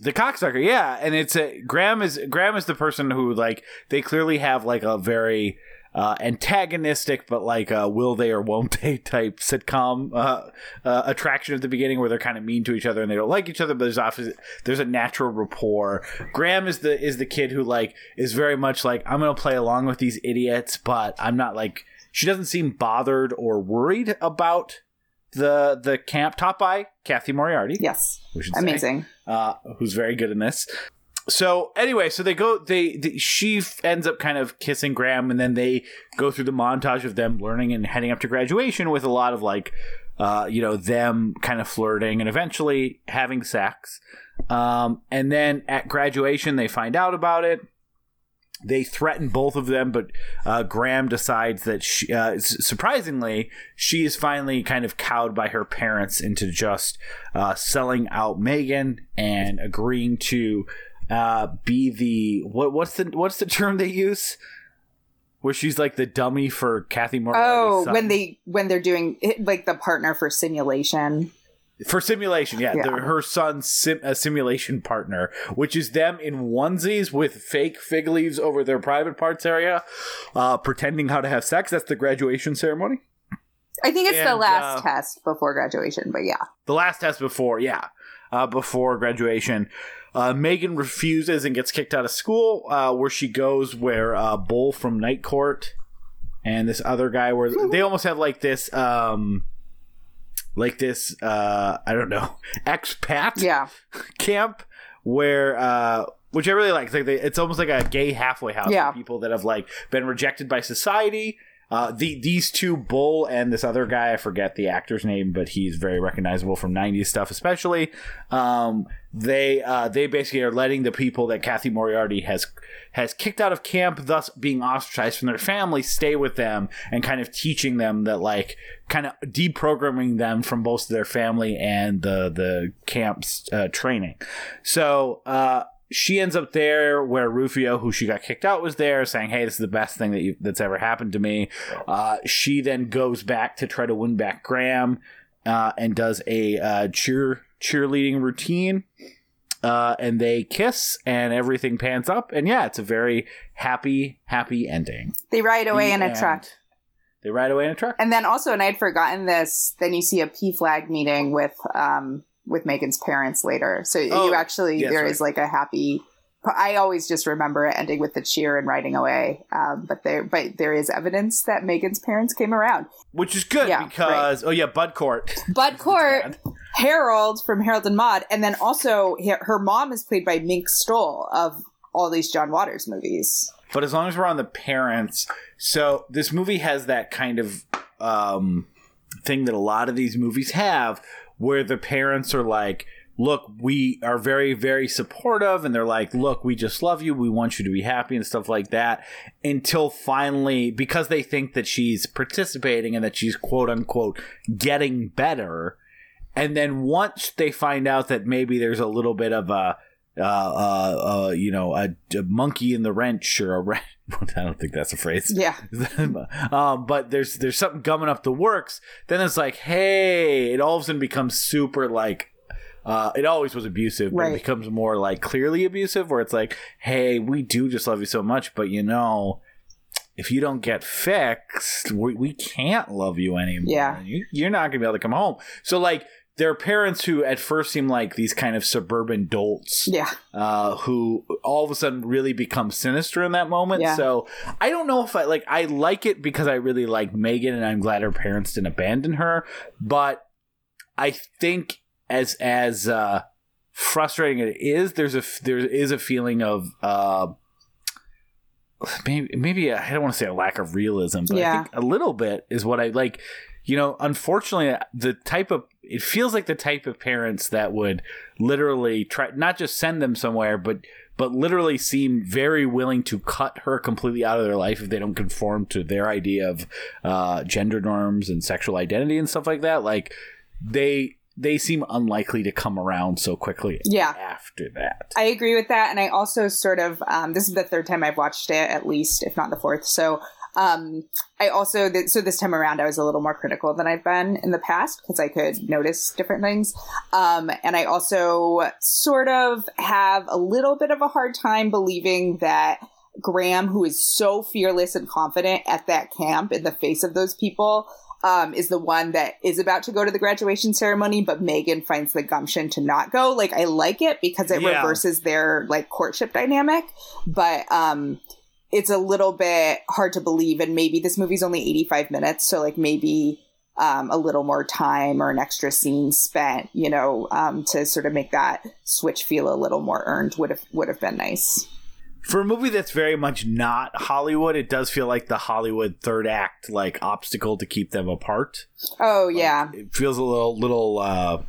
the cocksucker, yeah, and it's a Graham is Graham is the person who like they clearly have like a very uh, antagonistic, but like a will they or won't they type sitcom uh, uh, attraction at the beginning where they're kind of mean to each other and they don't like each other, but there's often there's a natural rapport. Graham is the is the kid who like is very much like I'm gonna play along with these idiots, but I'm not like she doesn't seem bothered or worried about the the camp taught by Cathy Moriarty Yes. say Amazing. uh, who's very good in this. So anyway, so they go. They, they she ends up kind of kissing Graham, and then they go through the montage of them learning and heading up to graduation with a lot of like, uh, you know, them kind of flirting and eventually having sex. Um, and then at graduation, they find out about it. They threaten both of them, but uh, Graham decides that she, uh, surprisingly, she is finally kind of cowed by her parents into just uh, selling out Megan and agreeing to uh, be the what? What's the what's the term they use? Where she's like the dummy for Cathy Moriarty's Oh, son. when they when they're doing like the partner for simulation. for simulation, yeah, Yeah. her son's sim- a simulation partner, which is them in onesies with fake fig leaves over their private parts area, uh, pretending how to have sex. That's the graduation ceremony. I think it's the last uh, test before graduation, but yeah. The last test before, yeah, uh, before graduation. Uh, Megan refuses and gets kicked out of school, uh, where she goes where uh, Bull from Night Court and this other guy, where they almost have like this, um, like this, uh, I don't know, expat Yeah. camp where uh which I really like. It's like they, it's almost like a gay halfway house Yeah. for people that have like been rejected by society. uh, the these two Bull and this other guy I forget the actor's name, but he's very recognizable from '90s stuff, especially. Um, they uh, they basically are letting the people that Cathy Moriarty has has kicked out of camp, thus being ostracized from their family, stay with them and kind of teaching them that like kind of deprogramming them from both their family and the the camp's uh, training. So. Uh, she ends up there where Rufio, who she got kicked out, was there, saying, "Hey, this is the best thing that you, that's ever happened to me." Uh, she then goes back to try to win back Graham, uh, and does a uh, cheer cheerleading routine, uh, and they kiss, and everything pans up, and yeah, it's a very happy, happy ending. They ride away in a truck. They ride away in a truck. And then also, and I'd forgotten this, then you see a PFLAG meeting with um with Megan's parents later. So Oh, you actually yes, there right. is like a happy I always just remember it ending with the cheer and riding away. Um, but there but there is evidence that Megan's parents came around. Which is good Yeah, because oh yeah, Bud Cort. Bud Cort, Harold from Harold and Maude, and then also her her mom is played by Mink Stole of all these John Waters movies. But as long as we're on the parents, so this movie has that kind of um, thing that a lot of these movies have, where the parents are like, "Look, we are very, very supportive," and they're like, "Look, we just love you. We want you to be happy and stuff like that." Until finally, because they think that she's participating and that she's quote unquote getting better, and then once they find out that maybe there's a little bit of a uh, uh, uh, you know, a, a monkey in the wrench or a wrench. I don't think that's a phrase. Yeah. um, but there's there's something gumming up the works. Then it's like, hey, it all of a sudden becomes super like. Uh, it always was abusive, but Right. it becomes more like clearly abusive, where it's like, "Hey, we do just love you so much, but you know, if you don't get fixed, we, we can't love you anymore. Yeah. you, you're not gonna be able to come home." So, like, there are parents who at first seem like these kind of suburban dolts, Yeah. uh, who all of a sudden really become sinister in that moment. Yeah. So I don't know if I like. I like it because I really like Megan, and I'm glad her parents didn't abandon her. But I think as as uh, frustrating it is, there's a there is a feeling of. Uh, Maybe, maybe I don't want to say a lack of realism, but Yeah. I think a little bit is what I like. You know, unfortunately, the type of it feels like the type of parents that would literally try not just send them somewhere, but but literally seem very willing to cut her completely out of their life if they don't conform to their idea of uh, gender norms and sexual identity and stuff like that. Like they they seem unlikely to come around so quickly. Yeah. After that, I agree with that, and I also sort of um, this is the third time I've watched it, at least, if not the fourth. So um, I also th- so this time around I was a little more critical than I've been in the past because I could notice different things, um, and I also sort of have a little bit of a hard time believing that Graham, who is so fearless and confident at that camp in the face of those people. Um, is the one that is about to go to the graduation ceremony, but Megan finds the gumption to not go. Like, I like it because it Yeah. reverses their like courtship dynamic, but um, it's a little bit hard to believe. And maybe this movie's only 85 minutes, so like maybe um, a little more time or an extra scene spent, you know, um, to sort of make that switch feel a little more earned would have would have been nice. For a movie that's very much not Hollywood, it does feel like the Hollywood third act like obstacle to keep them apart. Oh yeah, It feels a little little uh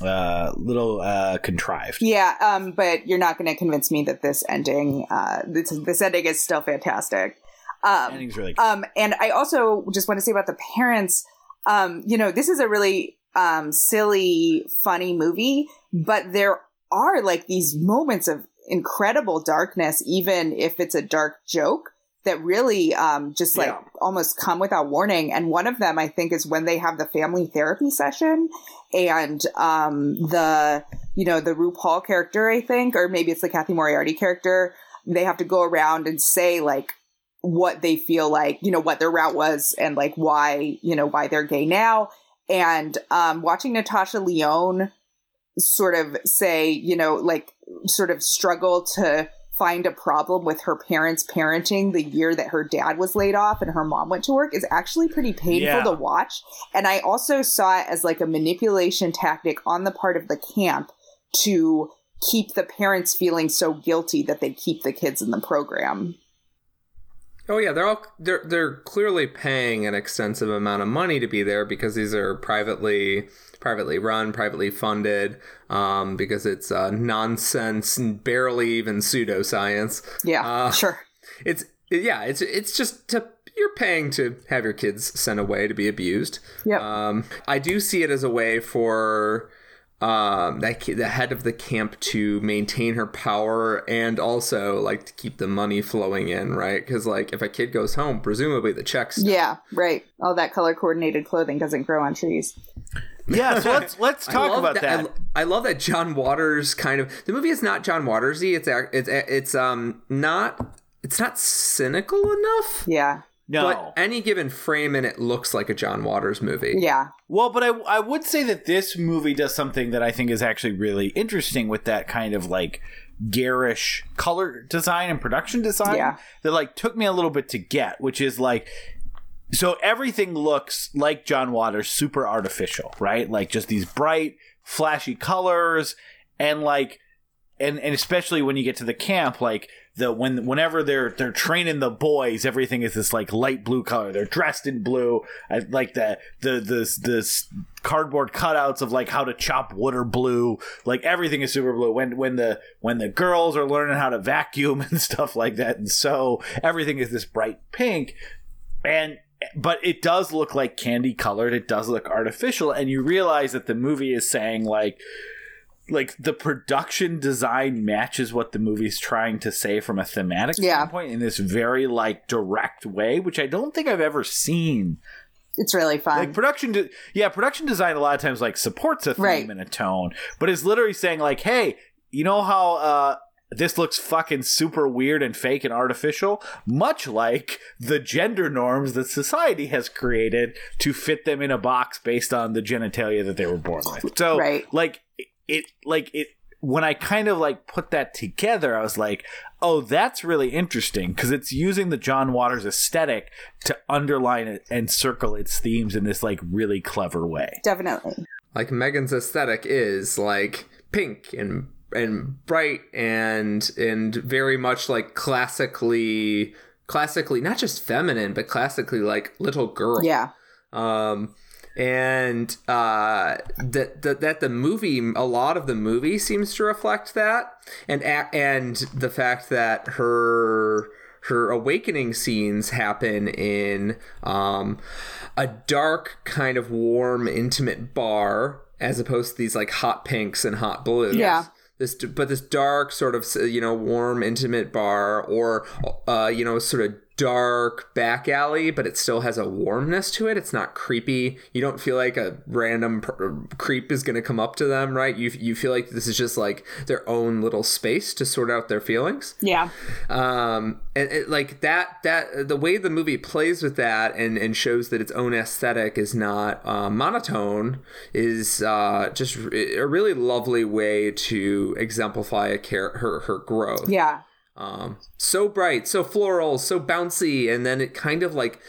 uh little uh contrived. yeah. Um, but you're not going to convince me that this ending, uh, this this ending is still fantastic. Um, Ending's really Um, and I also just want to say about the parents, um, you know, this is a really um, silly, funny movie, but there are like these moments of incredible darkness, even if it's a dark joke. That really um, just like Yeah. almost come without warning. And one of them, I think, is when they have the family therapy session and um, the, you know, the RuPaul character, I think, or maybe it's the Cathy Moriarty character. They have to go around and say, like, what they feel like, you know, what their route was and like why, you know, why they're gay now. And um, watching Natasha Lyonne sort of say, you know, like sort of struggle to find a problem with her parents parenting the year that her dad was laid off and her mom went to work is actually pretty painful Yeah. to watch. And I also saw it as like a manipulation tactic on the part of the camp to keep the parents feeling so guilty that they keep the kids in the program. Oh yeah, they're all they're they're clearly paying an extensive amount of money to be there because these are privately privately run, privately funded. Um, because it's uh, nonsense and barely even pseudoscience. Yeah, Uh, sure. It's yeah, it's it's just to you're paying to have your kids sent away to be abused. Yeah. Um, I do see it as a way for um, that the head of the camp to maintain her power and also like to keep the money flowing in, right? Because like if a kid goes home, presumably the checks. Yeah, right. All that color coordinated clothing doesn't grow on trees. Yeah, so let's let's talk about that. I, I love that John Waters kind of the movie is not John Watersy. It's it's it's um not it's not cynical enough. Yeah, no, But any given frame in it looks like a John Waters movie. yeah, Well, but I, I would say that this movie does something that I think is actually really interesting with that kind of like garish color design and production design Yeah. that like took me a little bit to get, which is like so everything looks like John Waters, super artificial, right? Like just these bright, flashy colors, and like, and and especially when you get to the camp, like the when whenever they're they're training the boys, everything is this like light blue color. They're dressed in blue, I, like the the the this cardboard cutouts of like how to chop wood are blue. Like everything is super blue. When when the when the girls are learning how to vacuum and stuff like that, and so everything is this bright pink and but it does look like candy colored it does look artificial and you realize that the movie is saying like like the production design matches what the movie's trying to say from a thematic Yeah. standpoint in this very like direct way which i don't think i've ever seen it's really fun. like production de- yeah production design a lot of times like supports a theme Right. and a tone but is literally saying like hey you know how uh this looks fucking super weird and fake and artificial much like the gender norms that society has created to fit them in a box based on the genitalia that they were born with so Right. like it like it when I kind of like put that together, I was like, oh, that's really interesting because it's using the John Waters aesthetic to underline it and circle its themes in this like really clever way. Definitely. like Megan's aesthetic is like pink and and bright and and very much like classically classically not just feminine but classically like little girl Yeah. um and uh that that that the movie a lot of the movie seems to reflect that and and the fact that her her awakening scenes happen in um a dark kind of warm intimate bar as opposed to these like hot pinks and hot blues Yeah. this but this dark sort of you know warm intimate bar or uh you know sort of dark back alley but it still has a warmness to it. It's not creepy. You don't feel like a random pr- creep is going to come up to them right? You you feel like this is just like their own little space to sort out their feelings. Yeah. um and it, like that that the way the movie plays with that and and shows that its own aesthetic is not uh, monotone is uh just r- a really lovely way to exemplify a char- her her growth. Yeah. Um so bright so floral so bouncy and then it kind of like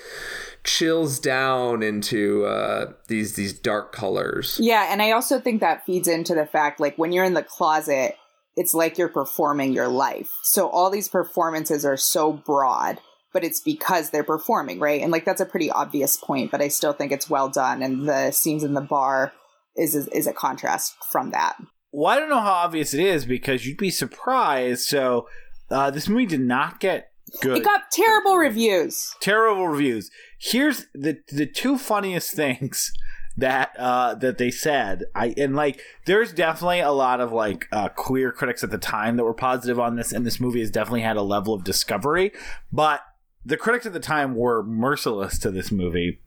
chills down into uh these these dark colors Yeah, and I also think that feeds into the fact like when you're in the closet, it's like you're performing your life. So all these performances are so broad, but it's because they're performing, right? And like that's a pretty obvious point, but I still think it's well done and the scenes in the bar is is, is a contrast from that. Well, I don't know how obvious it is because you'd be surprised. So, uh, this movie did not get good. It got terrible reviews. terrible reviews. Here's the the two funniest things that uh that they said. I and like there's definitely a lot of like uh queer critics at the time that were positive on this and this movie has definitely had a level of discovery, but the critics at the time were merciless to this movie.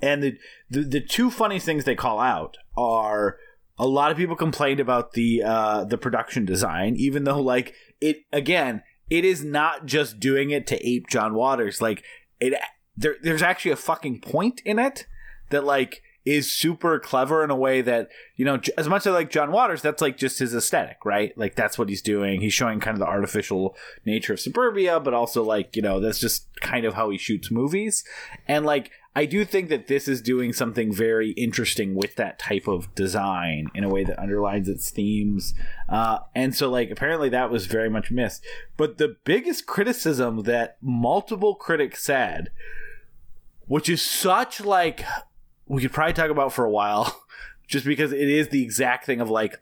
And the the, the two funniest things they call out are a lot of people complained about the uh the production design even though like it again it is not just doing it to ape John Waters. Like it there there's actually a fucking point in it that like is super clever in a way that you know as much as like John Waters that's like just his aesthetic right? Like that's what he's doing. He's showing kind of the artificial nature of suburbia but also like you know that's just kind of how he shoots movies. And like I do think that this is doing something very interesting with that type of design in a way that underlines its themes. Uh, and so like apparently that was very much missed. But the biggest criticism that multiple critics said which is such like we could probably talk about for a while just because it is the exact thing of like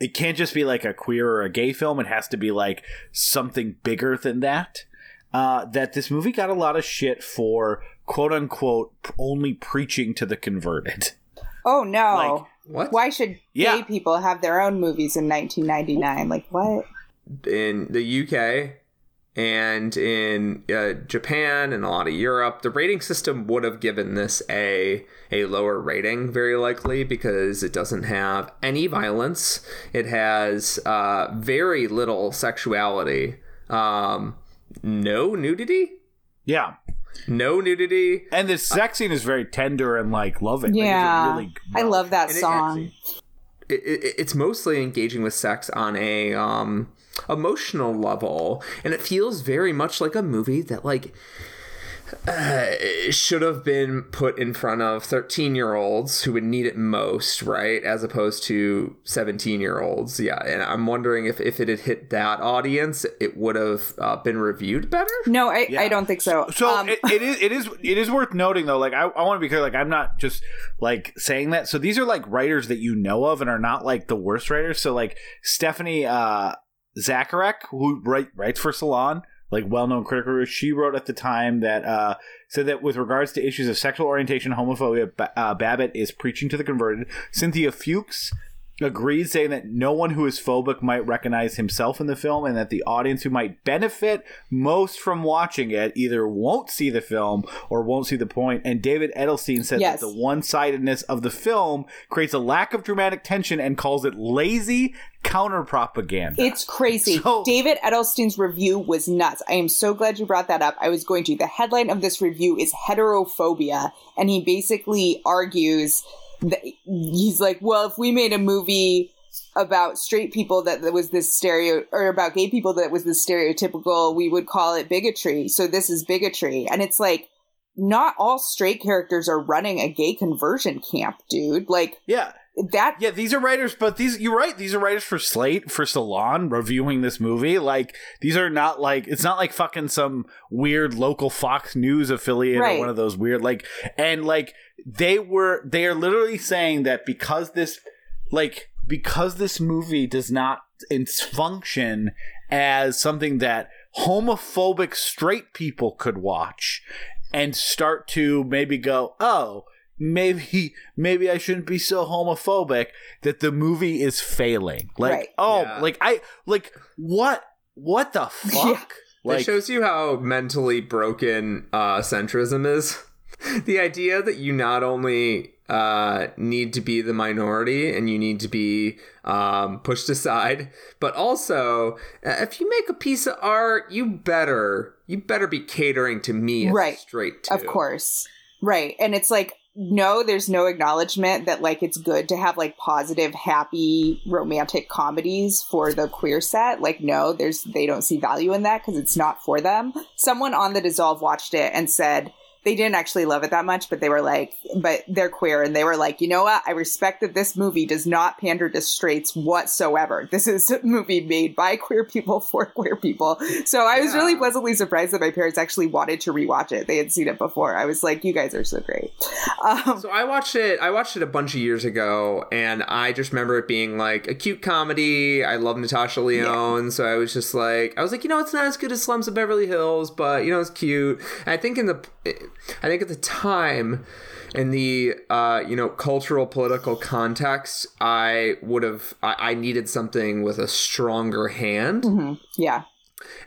it can't just be like a queer or a gay film it has to be like something bigger than that uh, that this movie got a lot of shit for quote unquote only preaching to the converted Oh no. Like, What? Why should Yeah. gay people have their own movies in 1999? Like what? in the UK and in uh, Japan and a lot of Europe, the rating system would have given this a a lower rating, very likely, because it doesn't have any violence. It has uh, very little sexuality, um, no nudity, yeah no nudity. and the sex scene is very tender and like loving Like, Yeah. really I love that And song. it, it, it's mostly engaging with sex on a um, emotional level, and it feels very much like a movie that like uh, should have been put in front of 13 year olds who would need it most, right? As opposed to 17 year olds. Yeah. And I'm wondering if, if it had hit that audience, it would have uh, been reviewed better. no, I, Yeah. I don't think so. So Um, it, it is it is it is worth noting though. Like I, I want to be clear. Like I'm not just like saying that. So these are like writers that you know of and are not like the worst writers. So like Stephanie uh, Zacharek, who write, writes for Salon, like well known critic she wrote at the time that uh, said that with regards to issues of sexual orientation, homophobia, uh, Babbit is preaching to the converted. Cynthia Fuchs agreed saying that no one who is phobic might recognize himself in the film and that the audience who might benefit most from watching it either won't see the film or won't see the point and david edelstein said Yes. that the one-sidedness of the film creates a lack of dramatic tension and calls it lazy counter propaganda It's crazy. So- David Edelstein's review was nuts. I am so glad you brought that up. I was going to. The headline of this review is heterophobia, and he basically argues he's like, well, if we made a movie about straight people that, was this stereo or about gay people that was this stereotypical, we would call it bigotry. So this is bigotry. And it's like, not all straight characters are running a gay conversion camp, dude. Like yeah that Yeah, these are writers, but these you're right. These are writers for Slate, for Salon, reviewing this movie. Like these are not like it's not like fucking some weird local Fox News affiliate Right. or one of those weird like and like they were they are literally saying that because this like because this movie does not function as something that homophobic straight people could watch and start to maybe go, oh, maybe maybe I shouldn't be so homophobic that the movie is failing. Like, Right. oh, Yeah. like I like what what the fuck? That Like shows you how mentally broken uh, centrism is. the idea that you not only uh, need to be the minority and you need to be um, pushed aside, but also uh, if you make a piece of art, you better you better be catering to me Right. straight Of course. Right. And it's like, no, there's no acknowledgement that like it's good to have like positive, happy, romantic comedies for the queer set. Like, no, there's they don't see value in that because it's not for them. Someone on the dissolve watched it and said they didn't actually love it that much, but they were like, but they're queer and they were like, you know what? I respect that this movie does not pander to straights whatsoever. This is a movie made by queer people for queer people. So I was really pleasantly surprised that my parents actually wanted to rewatch it. They had seen it before. I was like, you guys are so great. Um, So I watched it. I watched it a bunch of years ago, and I just remember it being like a cute comedy. I love Natasha Lyonne, so I was just like, I was like, you know, it's not as good as Slums of Beverly Hills, but you know, it's cute. And I think in the, I think at the time, in the uh, you know cultural political context, I would have, I, I needed something with a stronger hand yeah.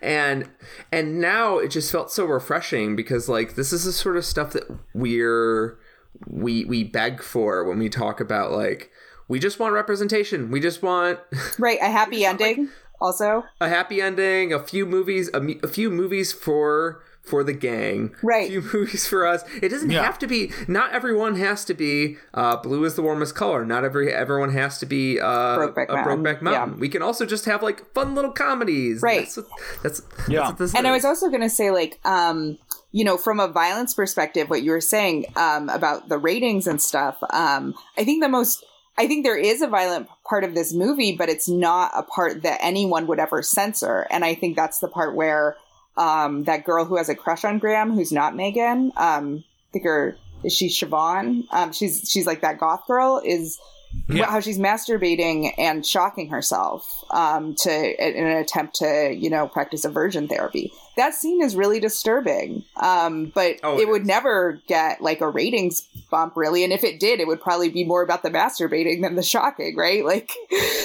and and now it just felt so refreshing because like this is the sort of stuff that we're we we beg for when we talk about like we just want representation we just want Right. A happy ending also. a happy ending a few movies a, a few movies for for the gang, Right. few movies for us. It doesn't Yeah. have to be. Not everyone has to be uh, blue is the warmest color. Not every everyone has to be uh, Brokeback a Mountain. Brokeback Mountain. Yeah. We can also just have like fun little comedies. Right. That's what, that's, Yeah. that's what this And I was also going to say, like, um, you know, from a violence perspective, what you were saying um, about the ratings and stuff. Um, I think the most, I think there is a violent part of this movie, but it's not a part that anyone would ever censor. And I think that's the part where um, that girl who has a crush on Graham, who's not Megan, um, I think her is she Siobhan? Um, she's she's like that goth girl is Yeah. how she's masturbating and shocking herself um, to in an attempt to you know practice aversion therapy. That scene is really disturbing, um, but Oh, it, it would never get like a ratings bump really. And if it did, it would probably be more about the masturbating than the shocking, right? Like,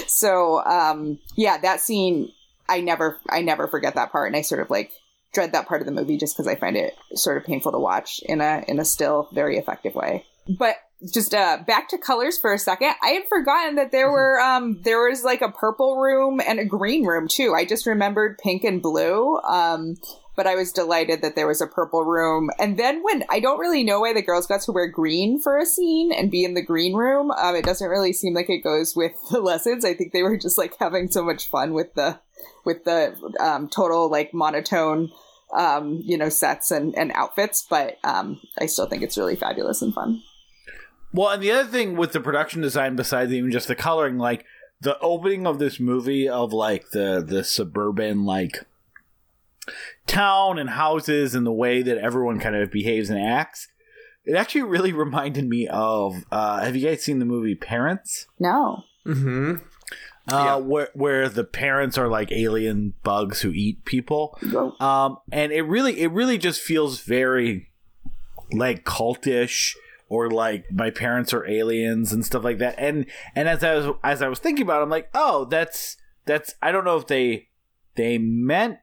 so um, yeah, that scene I never I never forget that part, and I sort of like dread that part of the movie just because I find it sort of painful to watch in a in a still very effective way. But just uh back to colors for a second. I had forgotten that there were um there was like a purple room and a green room too. I just remembered pink and blue. Um but I was delighted that there was a purple room. And then when I don't really know why the girls got to wear green for a scene and be in the green room, um, it doesn't really seem like it goes with the lessons. I think they were just like having so much fun with the with the um, total like monotone um, you know sets and, and outfits. But um, I still think it's really fabulous and fun. Well, and the other thing with the production design, besides even just the coloring, like the opening of this movie of like the the suburban like town and houses and the way that everyone kind of behaves and acts, it actually really reminded me of. Uh, have you guys seen the movie Parents? No. hmm Uh, Yeah. where where the parents are like alien bugs who eat people. Um, and it really, it really just feels very like cultish or like my parents are aliens and stuff like that. And and as I was as I was thinking about, it, I'm like, oh, that's that's. I don't know if they they meant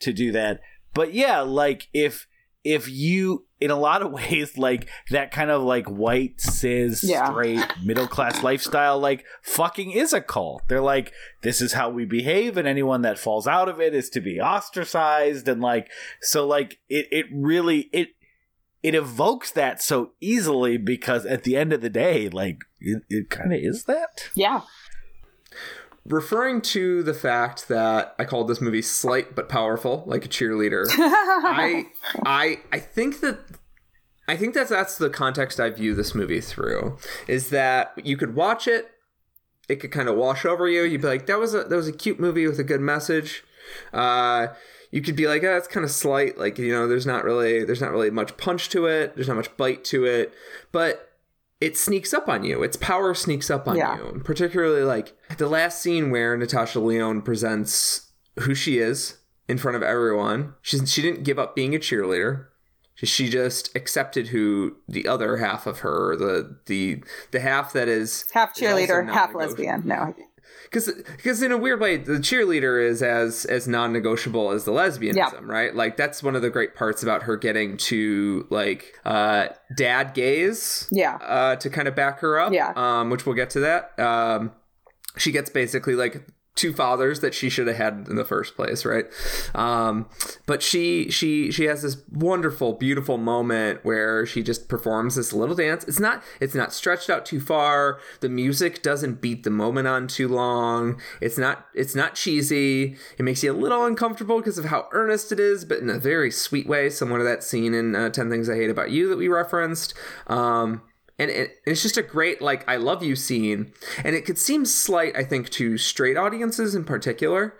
to do that, but yeah, like if if you in a lot of ways like that kind of like white cis Yeah. straight middle class lifestyle like fucking is a cult they're like this is how we behave and anyone that falls out of it is to be ostracized and like so like it it really it it evokes that so easily because at the end of the day like it, it kind of is that Yeah. Referring to the fact that I called this movie slight but powerful, like a cheerleader. I I I think that I think that that's the context I view this movie through. Is that you could watch it, it could kind of wash over you. You'd be like, that was a that was a cute movie with a good message. Uh, you could be like, oh, it's kind of slight. Like you know, there's not really there's not really much punch to it. There's not much bite to it, but it sneaks up on you. Its power sneaks up on Yeah. you. And particularly like the last scene where Natasha Lyonne presents who she is in front of everyone. She's she didn't give up being a cheerleader. She- She just accepted who the other half of her, the the the half that is half cheerleader, half lesbian. No. Because because in a weird way the cheerleader is as as non-negotiable as the lesbianism Yeah. right like that's one of the great parts about her getting to like uh dad gaze Yeah. uh to kind of back her up Yeah. um which we'll get to that um she gets basically like two fathers that she should have had in the first place right? Um but she she she has this wonderful beautiful moment where she just performs this little dance. It's not it's not stretched out too far. The music doesn't beat the moment on too long. It's not it's not cheesy. It makes you a little uncomfortable because of how earnest it is but in a very sweet way similar to that scene in uh, 10 things i hate about you that we referenced. Um and it, it's just a great like i love you scene. And it could seem slight i think to straight audiences in particular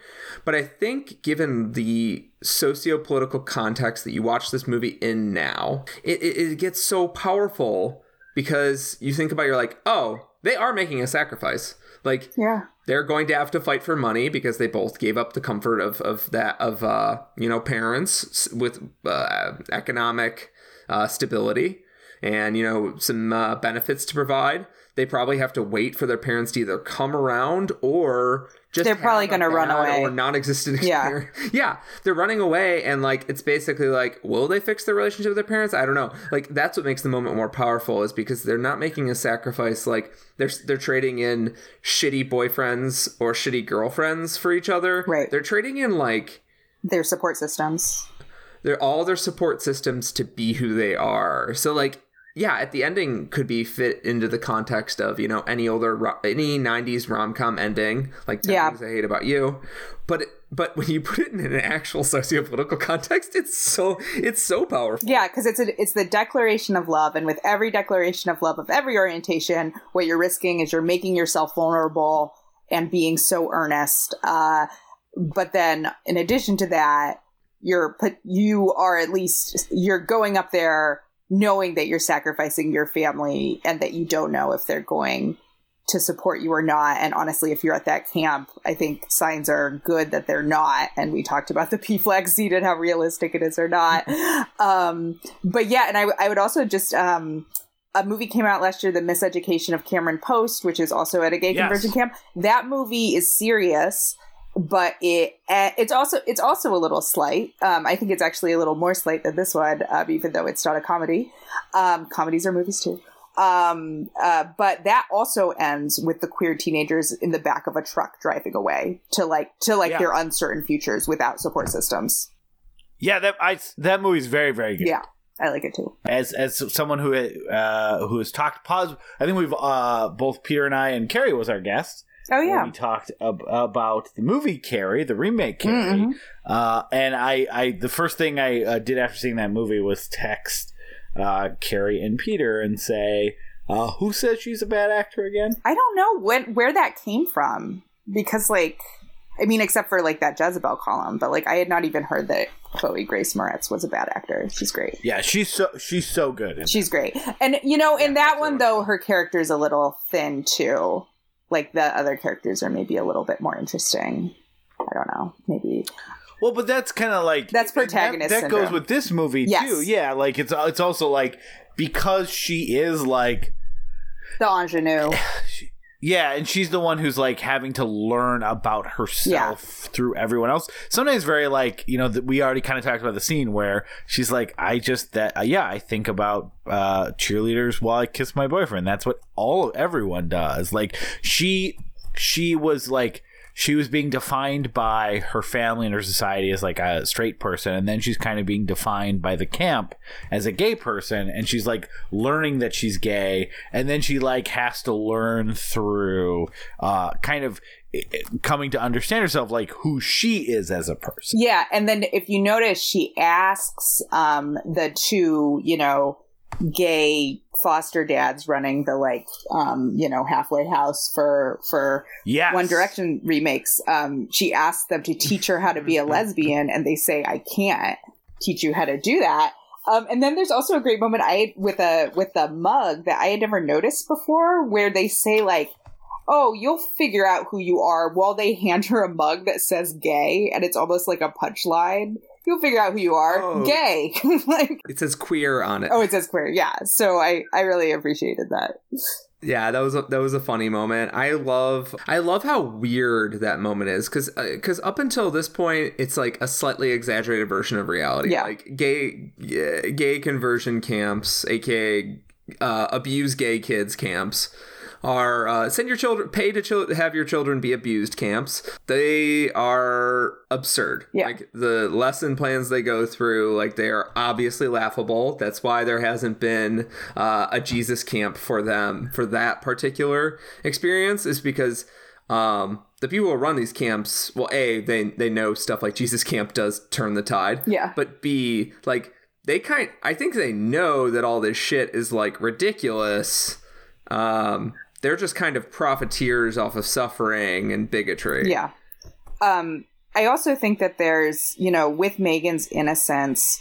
but i think given the socio-political context that you watch this movie in now it, it, it gets so powerful because you think about you're like oh they are making a sacrifice. Like Yeah. they're going to have to fight for money because they both gave up the comfort of, of that of uh, you know parents with uh, economic uh, stability and you know some uh, benefits to provide. They probably have to wait for their parents to either come around or just They're probably gonna run away. or non-existent Yeah. Yeah, they're running away, and like it's basically like, will they fix their relationship with their parents? I don't know. Like that's what makes the moment more powerful is because they're not making a sacrifice. Like they're they're trading in shitty boyfriends or shitty girlfriends for each other. Right. They're trading in like Their support systems. they're all their support systems to be who they are. So like yeah, at the ending could be fit into the context of you know any older ro- any '90s rom com ending, like 10 Yeah. Things I Hate About You, but but when you put it in an actual socio-political context, it's so it's so powerful. Yeah, because it's a, it's the declaration of love, and with every declaration of love of every orientation, what you're risking is you're making yourself vulnerable and being so earnest. Uh, but then, in addition to that, you're put you are at least you're going up there knowing that you're sacrificing your family and that you don't know if they're going to support you or not. And honestly, if you're at that camp, I think signs are good that they're not. And we talked about the PFLAG seat and how realistic it is or not. um, but yeah, and I, I would also just, um, a movie came out last year, The Miseducation of Cameron Post, which is also at a gay Yes. conversion camp. That movie is serious, but it eh, it's also it's also a little slight. Um, I think it's actually a little more slight than this one, um, even though it's not a comedy. Um, comedies are movies too. Um, uh, but that also ends with the queer teenagers in the back of a truck driving away to like to like Yeah. their uncertain futures without support systems. Yeah, that I that movie's very very good. Yeah, I like it too. As as someone who uh, who has talked pause, I think we've uh, both Peter and I and Carrie was our guest. Oh yeah, we talked ab- about the movie Carrie, the remake Carrie, Mhm. uh, and I, I the first thing I uh, did after seeing that movie was text uh, Carrie and Peter and say, uh, "Who says she's a bad actor again?" I don't know when where that came from because like I mean except for like that Jezebel column, but like I had not even heard that Chloe Grace Moretz was a bad actor. She's great. Yeah, she's so she's so good. She's great. And you know, in that one though, her character's a little thin too. Like the other characters are maybe a little bit more interesting. I don't know. Maybe Well, but that's kind of like That's protagonist That, goes with this movie Yes. too. Yeah, like it's it's also like because she is like the ingenue. yeah, and she's the one who's like having to learn about herself through everyone else. Sometimes very like you know that we already kind of talked about the scene where she's like, I just that uh, yeah, I think about uh cheerleaders while I kiss my boyfriend. That's what all everyone does. Like she she was like she was being defined by her family and her society as like a straight person and then she's kind of being defined by the camp as a gay person and she's like learning that she's gay and then she like has to learn through uh kind of coming to understand herself like who she is as a person. Yeah, and then if you notice, she asks um, the two, you know, gay foster dads running the like, um, you know, halfway house for for yes One Direction remakes. Um, she asks them to teach her how to be a lesbian, and they say, "I can't teach you how to do that." Um, and then there's also a great moment I with a with a mug that I had never noticed before, where they say like, "Oh, you'll figure out who you are," while they hand her a mug that says "gay," and it's almost like a punchline. You'll figure out who you are, Oh. gay. like, It says queer on it. oh, it says queer. Yeah. So I I really appreciated that. Yeah, that was a, that was a funny moment. I love I love how weird that moment is because because up until this point, it's like a slightly exaggerated version of reality. Yeah. like gay gay gay conversion camps, aka uh, abuse gay kids camps. Are uh, send your children pay to chil- have your children be abused camps. They are absurd. Yeah. Like the lesson plans they go through, like they are obviously laughable. That's why there hasn't been uh, a Jesus camp for them for that particular experience. Is because um, the people who run these camps, well, a they they know stuff like Jesus camp does turn the tide. Yeah. But b like they kind, I think they know that all this shit is like ridiculous. Um, they're just kind of profiteers off of suffering and bigotry. Yeah. Um, I also think that there's, you know, with Megan's innocence,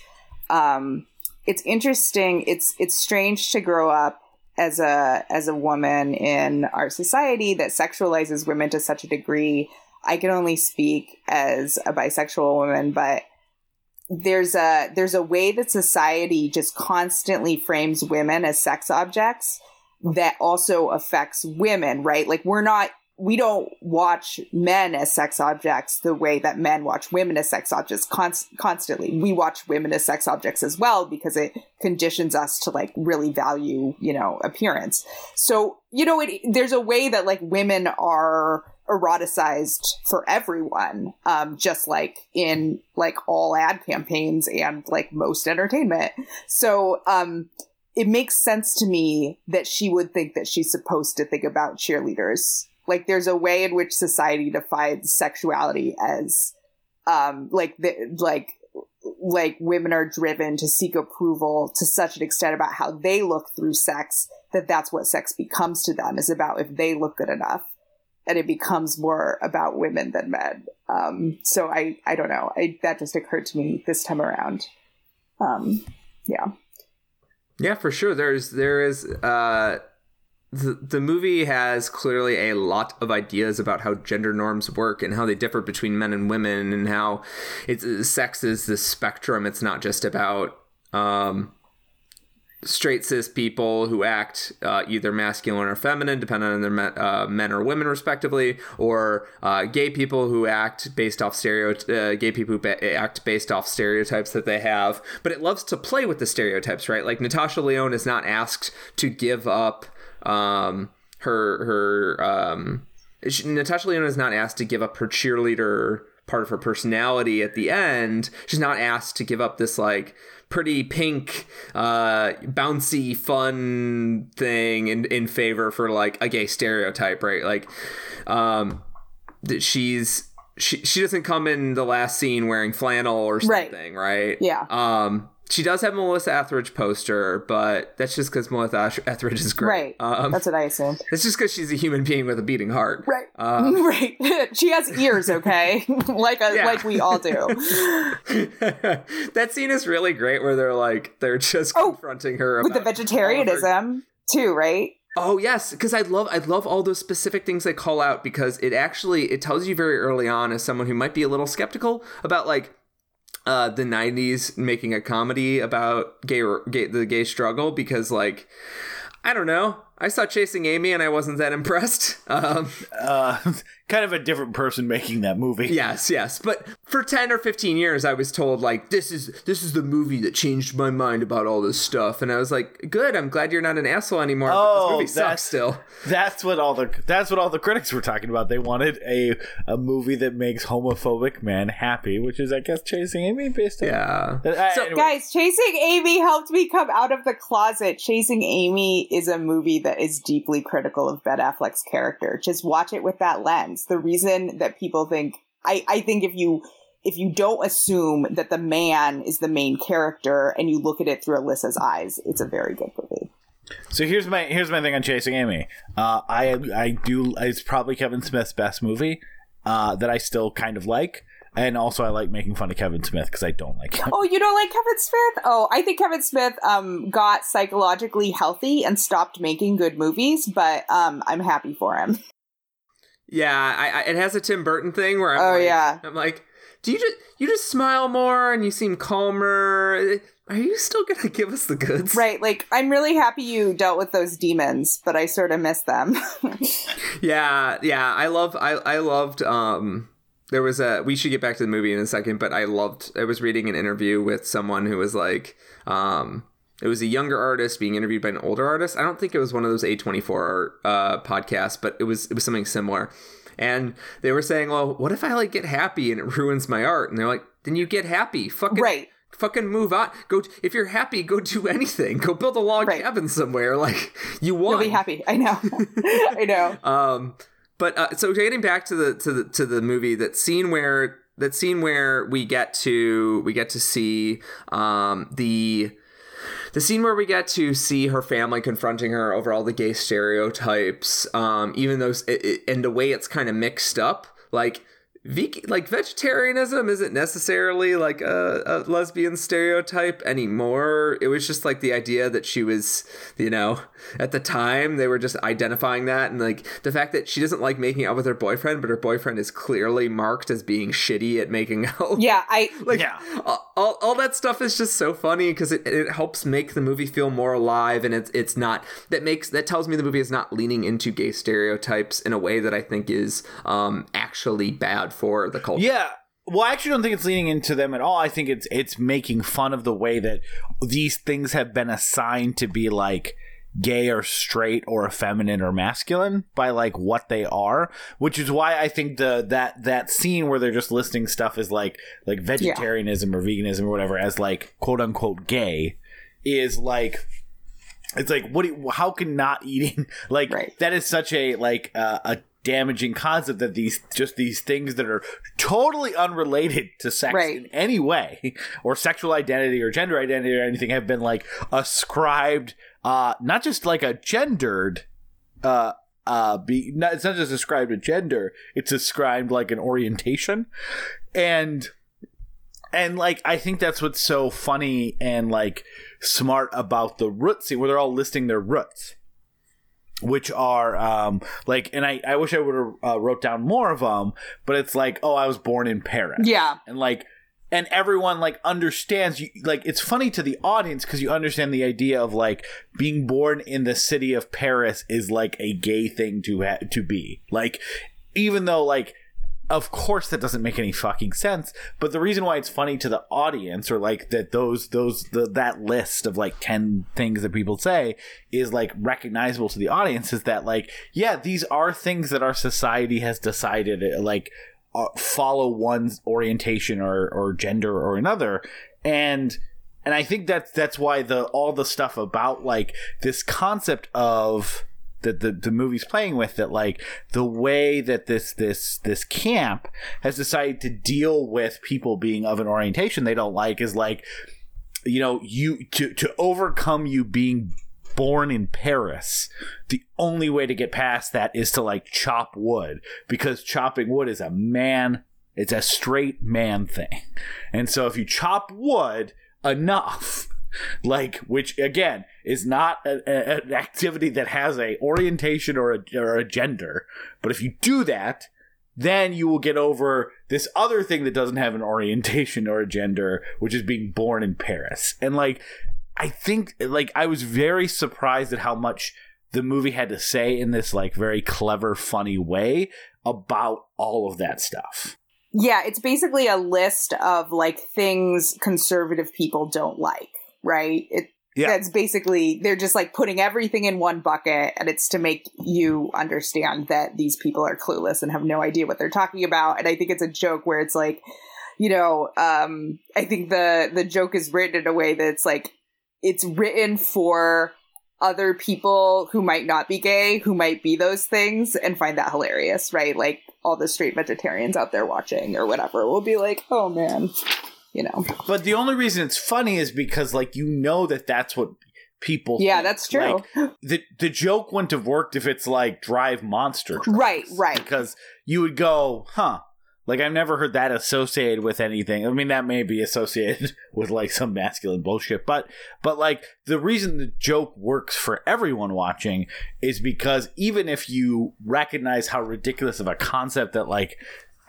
um, it's interesting. It's it's strange to grow up as a as a woman in our society that sexualizes women to such a degree. I can only speak as a bisexual woman, but there's a there's a way that society just constantly frames women as sex objects that also affects women, right? Like we're not we don't watch men as sex objects the way that men watch women as sex objects const- constantly. We watch women as sex objects as well because it conditions us to like really value, you know, appearance. So, you know, it, there's a way that like women are eroticized for everyone, um, just like in like all ad campaigns and like most entertainment. So, um, it makes sense to me that she would think that she's supposed to think about cheerleaders. Like there's a way in which society defines sexuality as, um, like the, like, like women are driven to seek approval to such an extent about how they look through sex that that's what sex becomes to them is about if they look good enough and it becomes more about women than men. Um, so I, I don't know. I, that just occurred to me this time around. Um, yeah. Yeah, for sure. There's there is uh the, the movie has clearly a lot of ideas about how gender norms work and how they differ between men and women and how it's sex is this spectrum. It's not just about um straight cis people who act uh, either masculine or feminine, depending on their uh, men or women, respectively, or uh, gay people who act based off stereo uh, gay people who act based off stereotypes that they have. But it loves to play with the stereotypes, right? Like Natasha Lyonne is not asked to give up um, her her um, she, Natasha Lyonne is not asked to give up her cheerleader part of her personality at the end. She's not asked to give up this like pretty pink, uh, bouncy, fun thing in in favor for like a gay stereotype, right? Like, um, that she's she she doesn't come in the last scene wearing flannel or Right. something, right? Yeah. Um, she does have Melissa Etheridge poster, but that's just because Melissa Etheridge is great. Right. Um, That's what I assumed. That's just because she's a human being with a beating heart. Right. Um, right. she has ears, okay? like a, Yeah. like we all do. that scene is really great where they're like they're just Oh, confronting her With the of her- vegetarianism too, right? Oh yes, because I love I love all those specific things they call out because it actually it tells you very early on as someone who might be a little skeptical about like uh the 90s making a comedy about gay, gay the gay struggle because like I don't know. I saw Chasing Amy and I wasn't that impressed. Um Uh, kind of a different person making that movie. Yes, yes. But for 10 or 15 years I was told like this is this is the movie that changed my mind about all this stuff and I was like, "Good, I'm glad you're not an asshole anymore." but Oh, this movie sucks that's- still. That's what all the that's what all the critics were talking about. They wanted a a movie that makes homophobic men happy, which is I guess Chasing Amy based on. Yeah. Uh, So, anyway. Guys, Chasing Amy helped me come out of the closet. Chasing Amy is a movie that is deeply critical of Ben Affleck's character. Just watch it with that lens. The reason that people think I, I think if you if you don't assume that the man is the main character and you look at it through Alyssa's eyes, it's a very good movie. So here's my here's my thing on Chasing Amy. Uh, I I do it's probably Kevin Smith's best movie uh, that I still kind of like, and also I like making fun of Kevin Smith because I don't like him. Oh, you don't like Kevin Smith? Oh, I think Kevin Smith um got psychologically healthy and stopped making good movies, but um I'm happy for him. Yeah, I, I, it has a Tim Burton thing where I'm Oh, like, yeah. I'm like, do you just you just smile more and you seem calmer? Are you still gonna give us the goods? Right, like I'm really happy you dealt with those demons, but I sort of miss them. Yeah, yeah. I love. I I loved. Um, there was a. We should get back to the movie in a second, but I loved. I was reading an interview with someone who was like, um, it was a younger artist being interviewed by an older artist. I don't think it was one of those A24 uh, podcasts, but it was it was something similar. And they were saying, "Well, what if I like get happy and it ruins my art?" And they're like, "Then you get happy, fucking Right. fucking move on. Go if you're happy, go do anything. Go build a log Right. cabin somewhere. Like you won. You'll be happy. I know. I know. Um, but uh, so getting back to the to the to the movie, that scene where that scene where we get to we get to see um the the scene where we get to see her family confronting her over all the gay stereotypes um even it, and the way it's kind of mixed up like Veg- like vegetarianism isn't necessarily like a, a lesbian stereotype anymore. It was just like the idea that she was, you know, at the time they were just identifying that, and like the fact that she doesn't like making out with her boyfriend, but her boyfriend is clearly marked as being shitty at making out. Yeah, I Like Yeah. all, all, all that stuff is just so funny because it, it helps make the movie feel more alive and it's it's not that makes that tells me the movie is not leaning into gay stereotypes in a way that I think is um actually bad for the culture. Yeah. Well, I actually don't think it's leaning into them at all. I think it's it's making fun of the way that these things have been assigned to be like gay or straight or effeminate or masculine by like what they are, which is why I think the that that scene where they're just listing stuff as like like vegetarianism or veganism or whatever as like quote unquote gay is like it's like what do you, how can not eating like Right. that is such a like uh, a damaging concept that these just these things that are totally unrelated to sex Right. in any way or sexual identity or gender identity or anything have been like ascribed uh not just like a gendered uh uh be not, it's not just ascribed a gender it's ascribed like an orientation and and like I think that's what's so funny and like smart about the root scene where they're all listing their roots which are um like and I I wish I would have uh, wrote down more of them but it's like oh I was born in Paris Yeah. and like and everyone like understands you like it's funny to the audience because you understand the idea of like being born in the city of paris is like a gay thing to ha- to be like even though like of course that doesn't make any fucking sense but the reason why it's funny to the audience or like that those those the, that list of like 10 things that people say is like recognizable to the audience is that like yeah these are things that our society has decided uh, like uh, follow one's orientation or or gender or another. And and I think that's that's why the all the stuff about like this concept of that the, the movie's playing with that like the way that this this this camp has decided to deal with people being of an orientation they don't like is like you know you to to overcome you being born in Paris the only way to get past that is to like chop wood because chopping wood is a man it's a straight man thing. And so if you chop wood enough like which again is not a, a- an activity that has a orientation or a, or a gender. But if you do that then you will get over this other thing that doesn't have an orientation or a gender which is being born in paris. And like i think like i was very surprised at how much the movie had to say in this like very clever funny way about all of that stuff. Yeah, it's basically a list of like things conservative people don't like, right? It Yeah. that's basically they're just like putting everything in one bucket and it's to make you understand that these people are clueless and have no idea what they're talking about. And I think it's a joke where it's like, you know, um I think the the joke is written in a way that's like it's written for other people who might not be gay, who might be those things, and find that hilarious, right? Like all the straight vegetarians out there watching or whatever will be like, oh man, you know. But the only reason it's funny is because like you know that that's what people Yeah, think. that's true. Like, the the joke wouldn't have worked if it's like drive monster trucks. Right, right. because you would go, huh? Like I've never heard that associated with anything. I mean, that may be associated with like some masculine bullshit, but but like the reason the joke works for everyone watching is because even if you recognize how ridiculous of a concept that like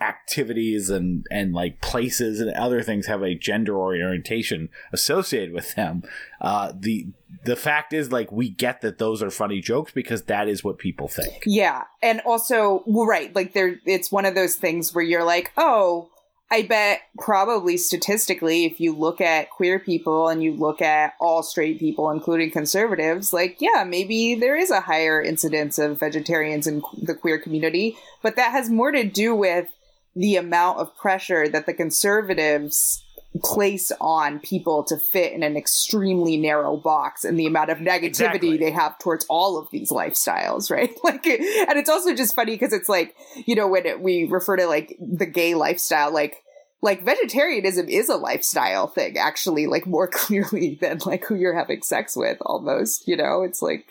activities and and like places and other things have a gender orientation associated with them uh the the fact is like we get that those are funny jokes because that is what people think. Yeah, and also well, right, like there, it's one of those things where you're like, oh, I bet probably statistically, if you look at queer people and you look at all straight people, including conservatives, like yeah, maybe there is a higher incidence of vegetarians in the queer community, but that has more to do with the amount of pressure that the conservatives place on people to fit in an extremely narrow box and the amount of negativity Exactly. they have towards all of these lifestyles, right? Like, and it's also just funny because it's like, you know, when it, we refer to like the gay lifestyle, like, like vegetarianism is a lifestyle thing, actually, like more clearly than like who you're having sex with, almost. You know, it's like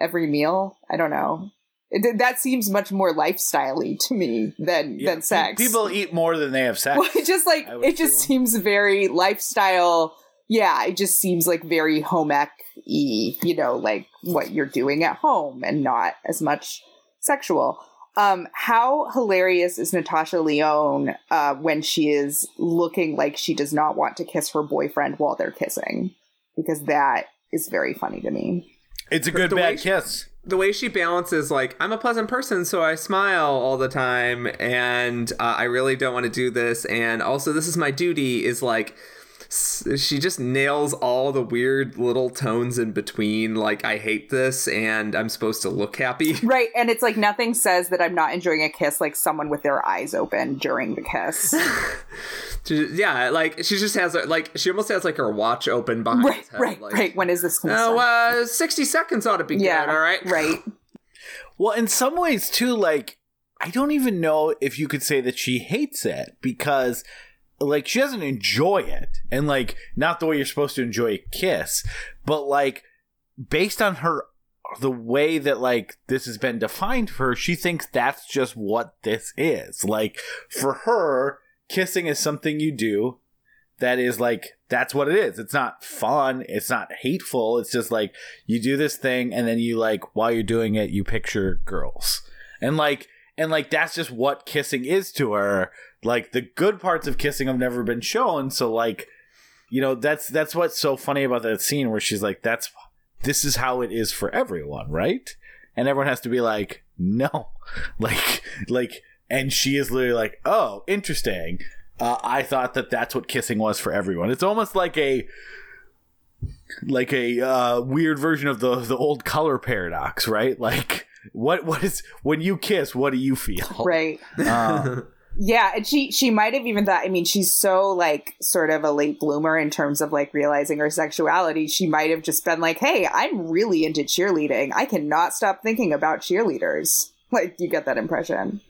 every meal. I don't know. It, that seems much more lifestyle-y to me than Yeah, than sex. People eat more than they have sex. Well, it just like it just assume. seems very lifestyle. Yeah, it just seems like very home ec y, you know, like what you're doing at home and not as much sexual. Um, how hilarious is Natasha Lyonne uh, when she is looking like she does not want to kiss her boyfriend while they're kissing? Because that is very funny to me. It's a good bad she- kiss. The way she balances like i'm a pleasant person so i smile all the time and uh, i really don't want to do this and also this is my duty is like she just nails all the weird little tones in between. Like I hate this, and I'm supposed to look happy. Right, and it's like nothing says that I'm not enjoying a kiss like someone with their eyes open during the kiss. Yeah, like she just has like she almost has like her watch open behind right, head. right, like, right. When is this going to Oh, uh, 60 seconds ought to be yeah, good, all right? right. Well, in some ways too, like I don't even know if you could say that she hates it because like she doesn't enjoy it. And like not the way you're supposed to enjoy a kiss, but like based on her the way that like this has been defined for her, she thinks that's just what this is. Like for her, kissing is something you do that is like that's what it is. It's not fun, it's not hateful. It's just like you do this thing and then you like while you're doing it you picture girls. And like and like that's just what kissing is to her. Like the good parts of kissing have never been shown, so like you know, that's that's what's so funny about that scene where she's like that's this is how it is for everyone, right? And everyone has to be like, no, like, like, and she is literally like, oh, interesting. Uh, I thought that that's what kissing was for everyone. It's almost like a, like a uh, weird version of the the old color paradox, right? Like, what what is when you kiss? What do you feel? Right. Uh, Yeah, and she she might have even thought. I mean, she's so like sort of a late bloomer in terms of like realizing her sexuality. She might have just been like, "Hey, I'm really into cheerleading. I cannot stop thinking about cheerleaders." Like you get that impression.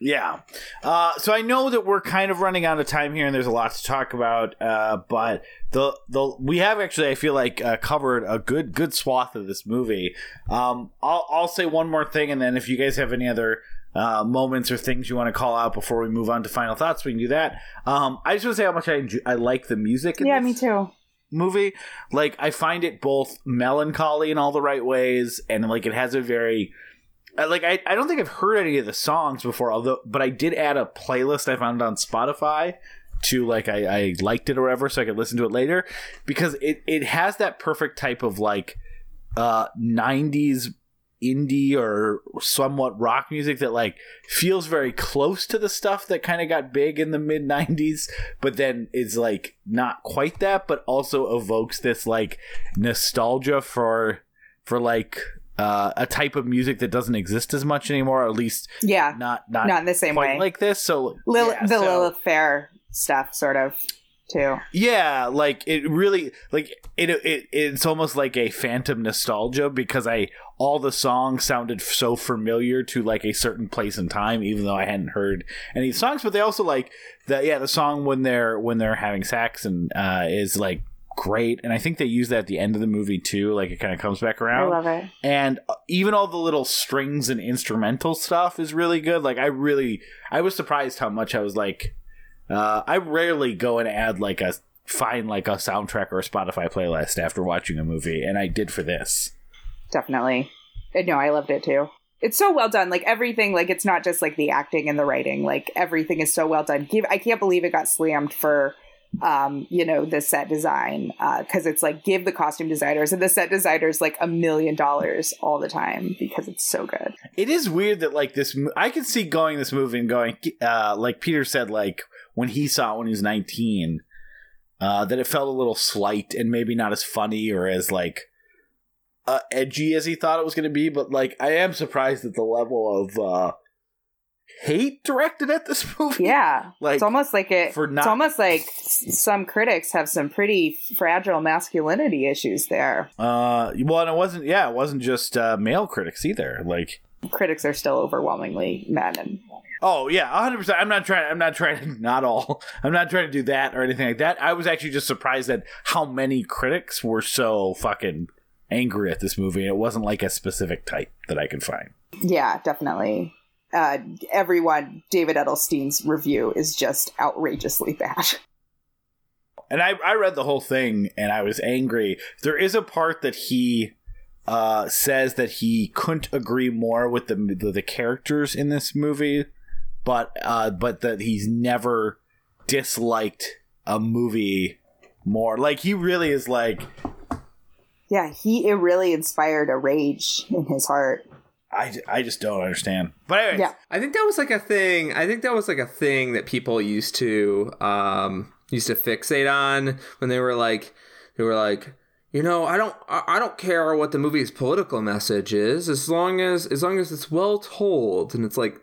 Yeah. Uh, so I know that we're kind of running out of time here, and there's a lot to talk about. Uh, but the the we have actually, I feel like, uh, covered a good good swath of this movie. Um, I'll I'll say one more thing, and then if you guys have any other uh, moments or things you want to call out before we move on to final thoughts, we can do that. Um, I just want to say how much I enjoy, I like the music. In Yeah, this me too. movie. Like I find it both melancholy in all the right ways, and like it has a very like I, I don't think I've heard any of the songs before, although but I did add a playlist I found on Spotify to like I, I liked it or whatever, so I could listen to it later because it it has that perfect type of like uh 90s indie or somewhat rock music that like feels very close to the stuff that kind of got big in the mid 90s but then is like not quite that but also evokes this like nostalgia for for like uh, a type of music that doesn't exist as much anymore or at least Yeah, not not, not in the same way. like this. So Lil- yeah, the so- Lilith Fair stuff, sort of, too. yeah, like it really like it, it it's almost like a phantom nostalgia because I all the songs sounded so familiar to like a certain place and time even though I hadn't heard any songs but they also like the yeah the song when they're when they're having sex and uh is like great and I think they use that at the end of the movie too like it kind of comes back around I love it. and uh, even all the little strings and instrumental stuff is really good like i really i was surprised how much i was like uh, i rarely go and add like a find like a soundtrack or a spotify playlist after watching a movie and i did for this Definitely. Uh, No, I loved it too. It's so well done. Like everything, like it's not just like the acting and the writing. Like everything is so well done. Give I can't believe it got slammed for um, you know, the set design. Uh, cause it's like give the costume designers and the set designers like a million dollars all the time because it's so good. it is weird that like this i could see going this movie and going uh like peter said like when he saw it when he was 19 uh that it felt a little slight and maybe not as funny or as like uh, edgy as he thought it was going to be but like i am surprised at the level of uh hate directed at this movie Yeah. Like, it's almost like it for not- it's almost like some critics have some pretty fragile masculinity issues there. uh well and it wasn't yeah it wasn't just uh male critics either like Critics are still overwhelmingly men and Oh yeah, hundred percent. I'm not trying. I'm not trying. to Not all. I'm not trying to do that or anything like that. I was actually just surprised at how many critics were so fucking angry at this movie. And it wasn't like a specific type that I could find. Yeah, definitely. Uh, everyone, David Edelstein's review is just outrageously bad. And I, I read the whole thing and I was angry. There is a part that he uh, says that he couldn't agree more with the the, the characters in this movie, but uh, but that he's never disliked a movie more. Like he really is like Yeah, he it really inspired a rage in his heart. I, I just don't understand. But anyways, Yeah. I think that was like a thing. I think that was like a thing that people used to um used to fixate on when they were like they were like you know i don't i I don't care what the movie's political message is as long as as long as it's well told and it's like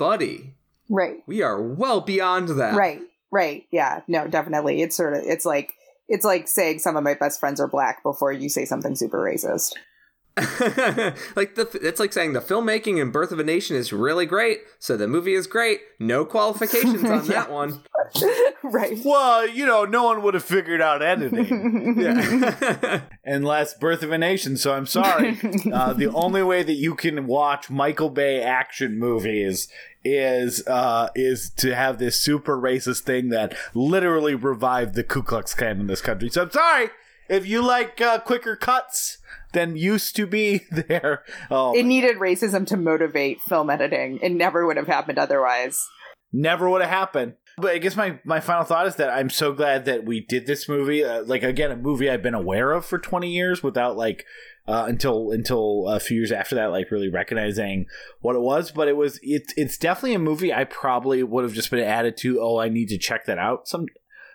buddy Right. we are well beyond that Right. Right. Yeah. No, definitely. It's sort of it's like it's like saying some of my best friends are black before you say something super racist. like the it's like saying the filmmaking in birth of a nation is really great so the movie is great no qualifications on Yeah. that one right. Well, you know, no one would have figured out editing yeah unless Birth of a Nation. So I'm sorry. uh, the only way that you can watch Michael Bay action movies is uh, is to have this super racist thing that literally revived the Ku Klux Klan in this country. So I'm sorry if you like uh, quicker cuts than used to be there. Oh, It needed racism to motivate film editing. It never would have happened otherwise. never would have happened. But I guess my, my final thought is that I'm so glad that we did this movie. Uh, like again, a movie I've been aware of for 20 years without like uh, until until a few years after that, like really recognizing what it was. But it was it's it's definitely a movie I probably would have just been added to. Oh, I need to check that out some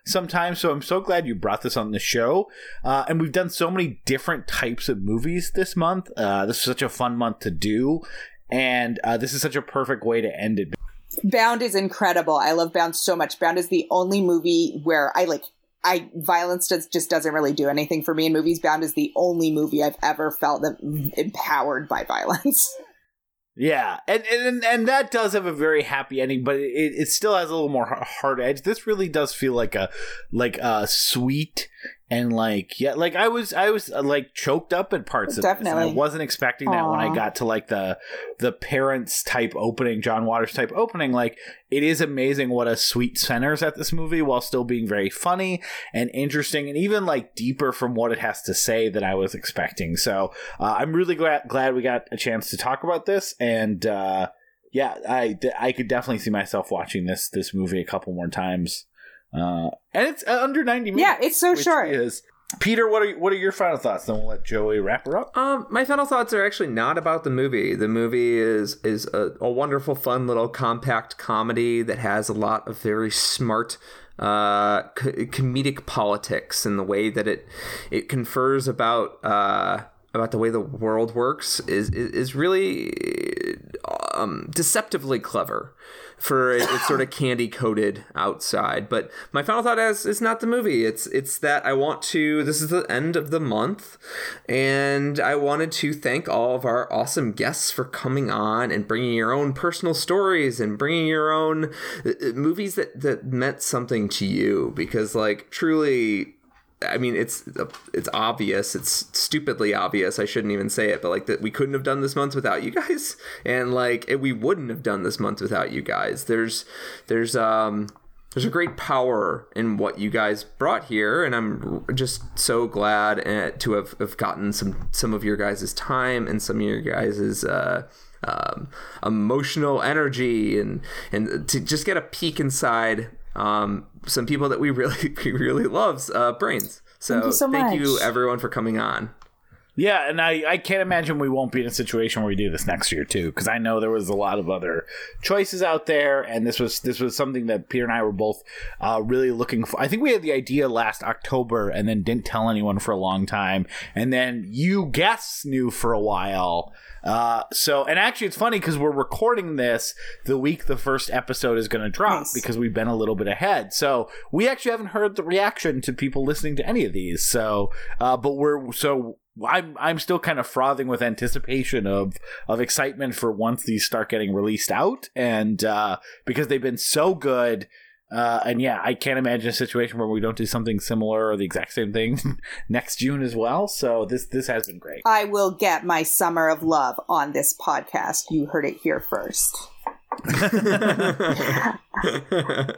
sometime. So I'm so glad you brought this on the show. Uh, and we've done so many different types of movies this month. Uh, this is such a fun month to do. And uh, this is such a perfect way to end it Bound is incredible. I love Bound so much. Bound is the only movie where I like I violence does, just doesn't really do anything for me in movies. Bound is the only movie I've ever felt that empowered by violence. Yeah, and and and that does have a very happy ending, but it, it still has a little more hard edge. This really does feel like a like a sweet and like yeah, like I was I was uh, like choked up at parts of this. and I wasn't expecting that when I got to like the the parents type opening, John Waters type opening. Like it is amazing what a sweet centers at this movie while still being very funny and interesting and even like deeper from what it has to say than I was expecting. So uh, I'm really glad glad we got a chance to talk about this and uh, yeah, I I could definitely see myself watching this this movie a couple more times. Uh, and it's uh, under 90 minutes. Yeah, it's so which short. Is Peter, what are what are your final thoughts? Then we'll let Joey wrap her up. Um, my final thoughts are actually not about the movie. The movie is is a, a wonderful, fun little compact comedy that has a lot of very smart uh, co- comedic politics in the way that it it confers about uh, about the way the world works is is, is really um, deceptively clever for it, it's sort of candy coated outside. But my final thought is is not the movie. It's it's that I want to. This is the end of the month, and I wanted to thank all of our awesome guests for coming on and bringing your own personal stories and bringing your own uh, uh, movies that that meant something to you because like truly I mean, it's it's obvious. It's stupidly obvious. I shouldn't even say it, but like that we couldn't have done this month without you guys, and like it, we wouldn't have done this month without you guys. There's there's um there's a great power in what you guys brought here, and I'm just so glad uh, to have, have gotten some some of your guys' time and some of your guys' uh, um, emotional energy and and to just get a peek inside um, some people that we really we really loves uh, brains. So Thank you so thank you everyone for coming on. Yeah, and I, I can't imagine we won't be in a situation where we do this next year too, because I know there was a lot of other choices out there, and this was this was something that Peter and I were both uh, really looking for. I think we had the idea last October, and then didn't tell anyone for a long time, and then you guests knew for a while. Uh, so, and actually, it's funny because we're recording this the week the first episode is going to drop Nice. because we've been a little bit ahead. So we actually haven't heard the reaction to people listening to any of these. So, uh, but we're so I'm I'm still kind of frothing with anticipation of of excitement for once these start getting released out, and uh, because they've been so good. Uh, and yeah, I can't imagine a situation where we don't do something similar or the exact same thing next June as well. So this this has been great. I will get my summer of love on this podcast. You heard it here first.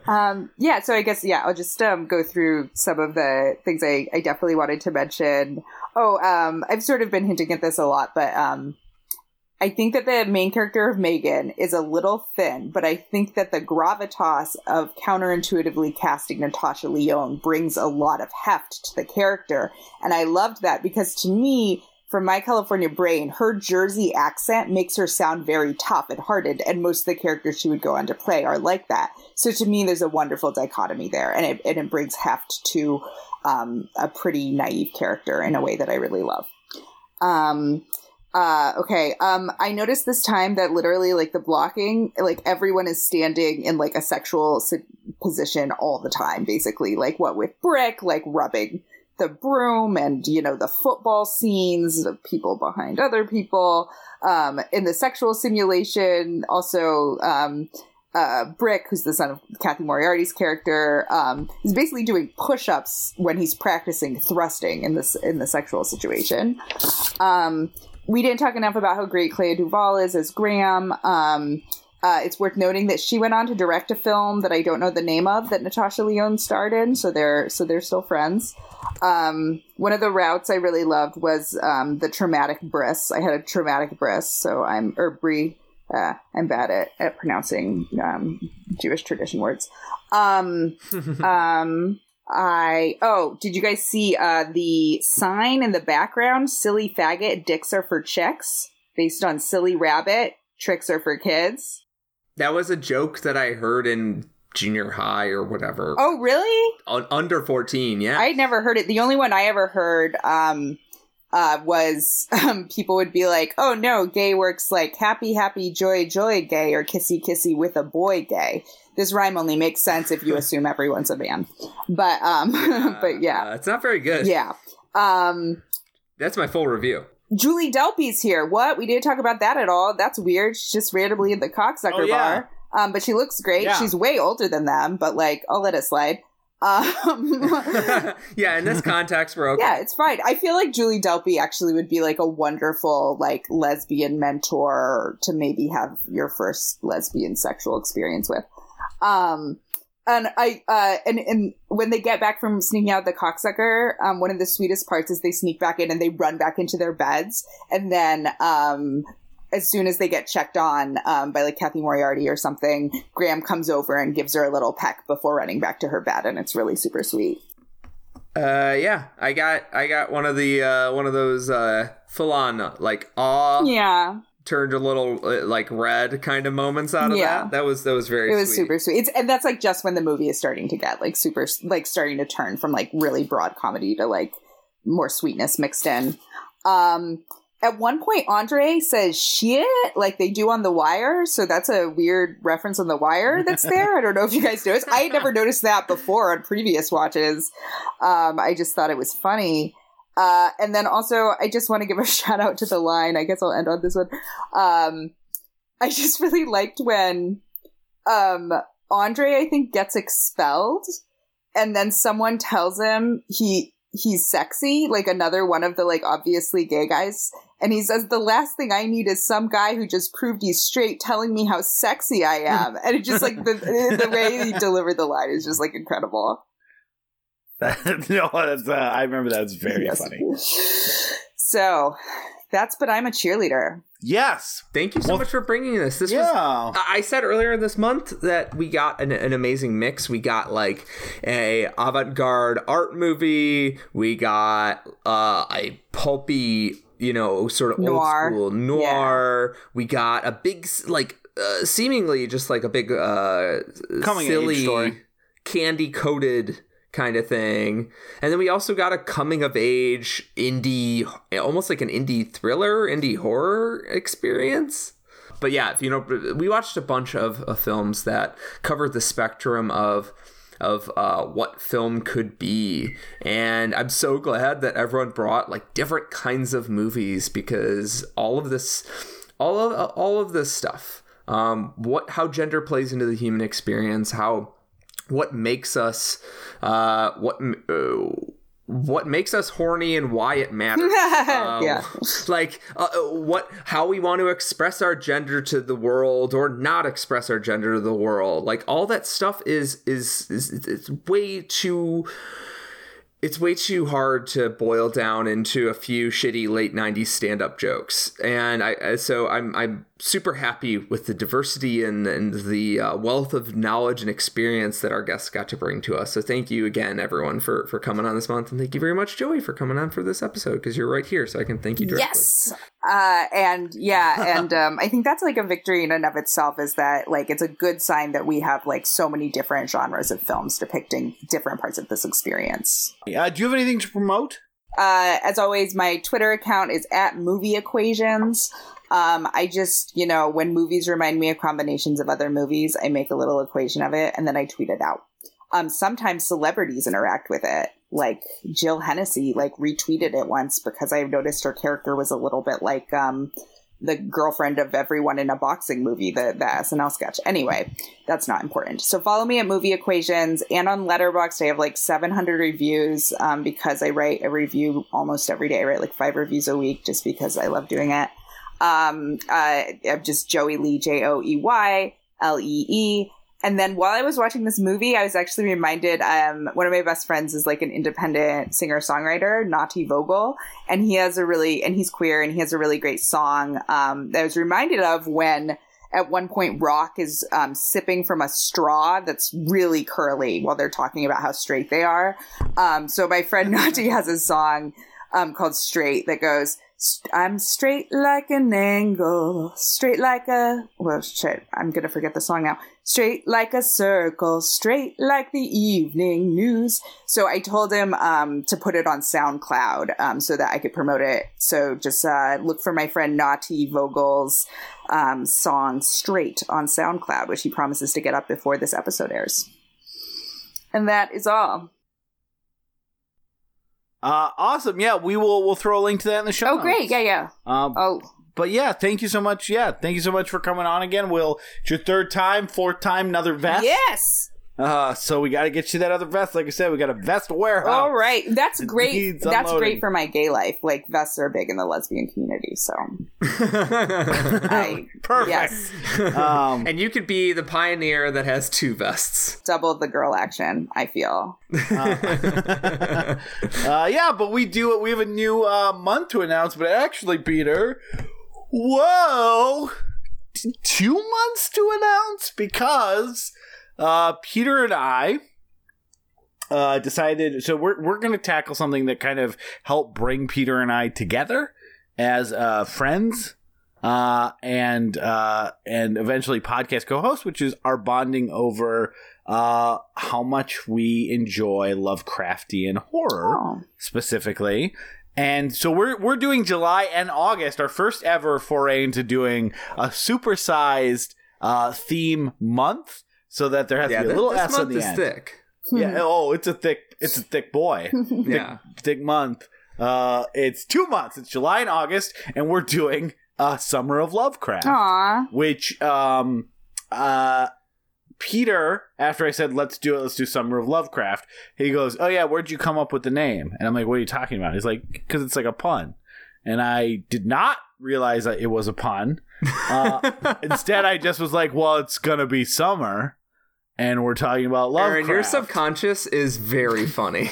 Um, yeah, so I guess yeah, I'll just um, go through some of the things I, I definitely wanted to mention. Oh, um, I've sort of been hinting at this a lot, but um, I think that the main character of Megan is a little thin, but I think that the gravitas of counterintuitively casting Natasha Lyonne brings a lot of heft to the character, and I loved that because to me. from My California Brain, her Jersey accent makes her sound very tough and hearted, and most of the characters she would go on to play are like that. So to me, there's a wonderful dichotomy there, and it, and it brings heft to um, a pretty naive character in a way that I really love. Um, uh, okay. Um, I noticed this time that literally, like the blocking, like everyone is standing in like a sexual si- position all the time, basically. Like what with Brick, like rubbing the broom, and you know the football scenes, the people behind other people. Um, in the sexual simulation, also. Um, uh, Brick, who's the son of Cathy Moriarty's character, um, is basically doing push-ups when he's practicing thrusting in this in the sexual situation. Um, we didn't talk enough about how great Clea DuVall is as Graham. Um, uh, it's worth noting that she went on to direct a film that I don't know the name of that Natasha Lyonne starred in, so they're so they're still friends. Um, one of the roots I really loved was um, the traumatic bris. I had a traumatic bris, so I'm or brie. Uh, I'm bad at, at pronouncing um, Jewish tradition words. Um, um, I oh, did you guys see uh the sign in the background? Silly faggot, dicks are for chicks, based on silly rabbit, tricks are for kids. That was a joke that I heard in junior high or whatever. Oh, really? Un- under 14, yeah. I never heard it. The only one I ever heard um uh was um people would be like, "Oh no, gay works like happy happy joy joy gay or kissy kissy with a boy gay." This rhyme only makes sense if you assume everyone's a man. But um but yeah. Uh, it's not very good. Yeah. Um That's my full review. Julie Delpy's here. What? We didn't talk about that at all. That's weird. She's just randomly in the cocksucker Oh, yeah. bar. Um, but she looks great. Yeah. She's way older than them, but like, I'll let it slide. Um, yeah, in this context, we're okay. yeah, it's fine. I feel like Julie Delpy actually would be like a wonderful like lesbian mentor to maybe have your first lesbian sexual experience with. Um, and I uh, and and when they get back from sneaking out the cocksucker, um, one of the sweetest parts is they sneak back in and they run back into their beds, and then um. As soon as they get checked on um, by like Cathy Moriarty or something, Graham comes over and gives her a little peck before running back to her bed, and it's really super sweet. Uh, yeah, I got I got one of the uh one of those uh full on like awe Yeah, turned a little uh, like red kind of moments out of Yeah. that. That was that was very it was sweet. super sweet. It's and that's like just when the movie is starting to get like super like starting to turn from like really broad comedy to like more sweetness mixed in. Um at one point Andre says shit like they do on the wire, so that's a weird reference on the wire that's there. I don't know if you guys noticed. I had never noticed that before on previous watches. Um I just thought it was funny. Uh, and then also, I just want to give a shout out to the line. I guess I'll end on this one. Um, I just really liked when um Andre I think gets expelled and then someone tells him he he's sexy like another one of the like obviously gay guys and he says the last thing I need is some guy who just proved he's straight telling me how sexy I am and it just like the the way he delivered the line is just like incredible no, that's uh, I remember that was very Yes. funny. so that's but I'm a cheerleader Yes. Thank you so Well, much for bringing this. This was Yeah. I I said earlier this month that we got an, an amazing mix. We got like a avant-garde art movie. We got uh, a pulpy, you know, sort of Noir. old school noir. We got a big, like, uh, seemingly just like a big, uh, Coming of age silly, story. candy-coated kind of thing. And then we also got a coming of age indie, almost like an indie thriller, indie horror experience. But yeah, if you know, we watched a bunch of, of films that covered the spectrum of of uh, what film could be, and I'm so glad that everyone brought like different kinds of movies because all of this, all of all of this stuff, um, what how gender plays into the human experience, how what makes us uh what uh, what makes us horny and why it matters. Um, Yeah. like uh, what how we want to express our gender to the world or not express our gender to the world. Like all that stuff is is is it's way too it's way too hard to boil down into a few shitty late 90s stand-up jokes. And i I- so i'm i'm super happy with the diversity and, and the uh, wealth of knowledge and experience that our guests got to bring to us. So thank you again, everyone, for for coming on this month, and thank you very much, Joey, for coming on for this episode because you're right here, so I can thank you directly. Yes. Uh, and yeah, and um, I think that's like a victory in and of itself is that like it's a good sign that we have like so many different genres of films depicting different parts of this experience. Uh, do you have anything to promote? Uh, as always, my Twitter account is at movie equations. Um, I just, you know, when movies remind me of combinations of other movies, I make a little equation of it and then I tweet it out. Um, sometimes celebrities interact with it. Like Jill Hennessy, like retweeted it once because I noticed her character was a little bit like, um, the girlfriend of everyone in a boxing movie, the, the SNL sketch. Anyway, that's not important. So follow me at Movie Equations and on Letterboxd. I have like 700 reviews um, because I write a review almost every day. I write like five reviews a week just because I love doing it. Um, uh, I'm just Joey Lee, J O E Y L E E. And then while I was watching this movie, I was actually reminded um, one of my best friends is like an independent singer songwriter, Nati Vogel, and he has a really and he's queer and he has a really great song um, that I was reminded of when at one point Rock is um, sipping from a straw that's really curly while they're talking about how straight they are. Um, so my friend Nati has a song um, called Straight that goes. I'm straight like an angle, straight like a, well, shit, I'm gonna forget the song now. Straight like a circle, straight like the evening news. So I told him, um, to put it on SoundCloud, um, so that I could promote it. So just, uh, look for my friend Nati Vogel's, um, song Straight on SoundCloud, which he promises to get up before this episode airs. And that is all. Uh, awesome. Yeah, we will. We'll throw a link to that in the show. Oh, great. Yeah, yeah. Um, Oh, But yeah, thank you so much. Yeah, thank you so much for coming on again. Will it's your third time, fourth time, another vest. yes. Uh, so we got to get you that other vest. Like I said, we got a vest warehouse. All right. That's great. That's great for my gay life. Like vests are big in the lesbian community, so I Perfect. yes, Um, and you could be the pioneer that has two vests. double the girl action. I feel. uh, yeah, but we do. We have a new uh, month to announce. But actually, Peter, whoa, t- two months to announce because uh, Peter and I uh, decided. So we're we're going to tackle something that kind of helped bring Peter and I together as uh, friends. Uh, and uh, and eventually podcast co-host, which is our bonding over uh, how much we enjoy Lovecraftian horror Oh, specifically. And so we're we're doing July and August, our first ever foray into doing a supersized uh, theme month, so that there has Yeah, to be a little this S on the is end. thick. Yeah. Oh, it's a thick. It's a thick boy. Yeah. thick month. Uh, it's two months. It's July and August, and we're doing uh, Summer of Lovecraft Aw. which um uh Peter, after I said let's do it, let's do Summer of Lovecraft, he goes, "Oh yeah, where'd you come up with the name?" And I'm like, "What are you talking about?" He's like, "Because it's like a pun," and I did not realize that it was a pun. Uh, instead, I just was like, "Well, it's gonna be summer." And we're talking about love. Aaron, your subconscious is very funny.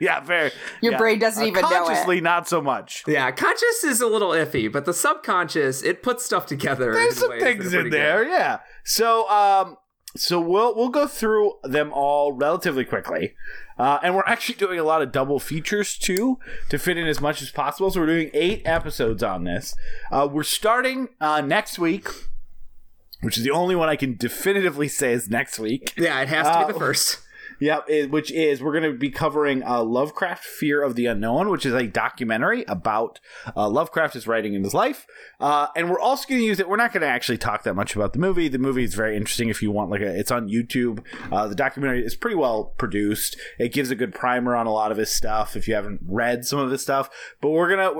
yeah, very. Your yeah. brain doesn't Uh, even know it. Consciously, not so much. yeah, conscious is a little iffy, but the subconscious it puts stuff together. There's some things in there, good. yeah. So, um, so we'll we'll go through them all relatively quickly, uh, and we're actually doing a lot of double features too to fit in as much as possible. So we're doing eight episodes on this. Uh, we're starting uh, next week, which is the only one I can definitively say is next week. Yeah, it has to be Uh, the first. Yep, it, which is we're going to be covering uh, Lovecraft: Fear of the Unknown, which is a documentary about uh, Lovecraft, his writing and his life. Uh, and we're also going to use it. We're not going to actually talk that much about the movie. The movie is very interesting. If you want, like, a, it's on YouTube. Uh, the documentary is pretty well produced. It gives a good primer on a lot of his stuff. If you haven't read some of his stuff, but we're gonna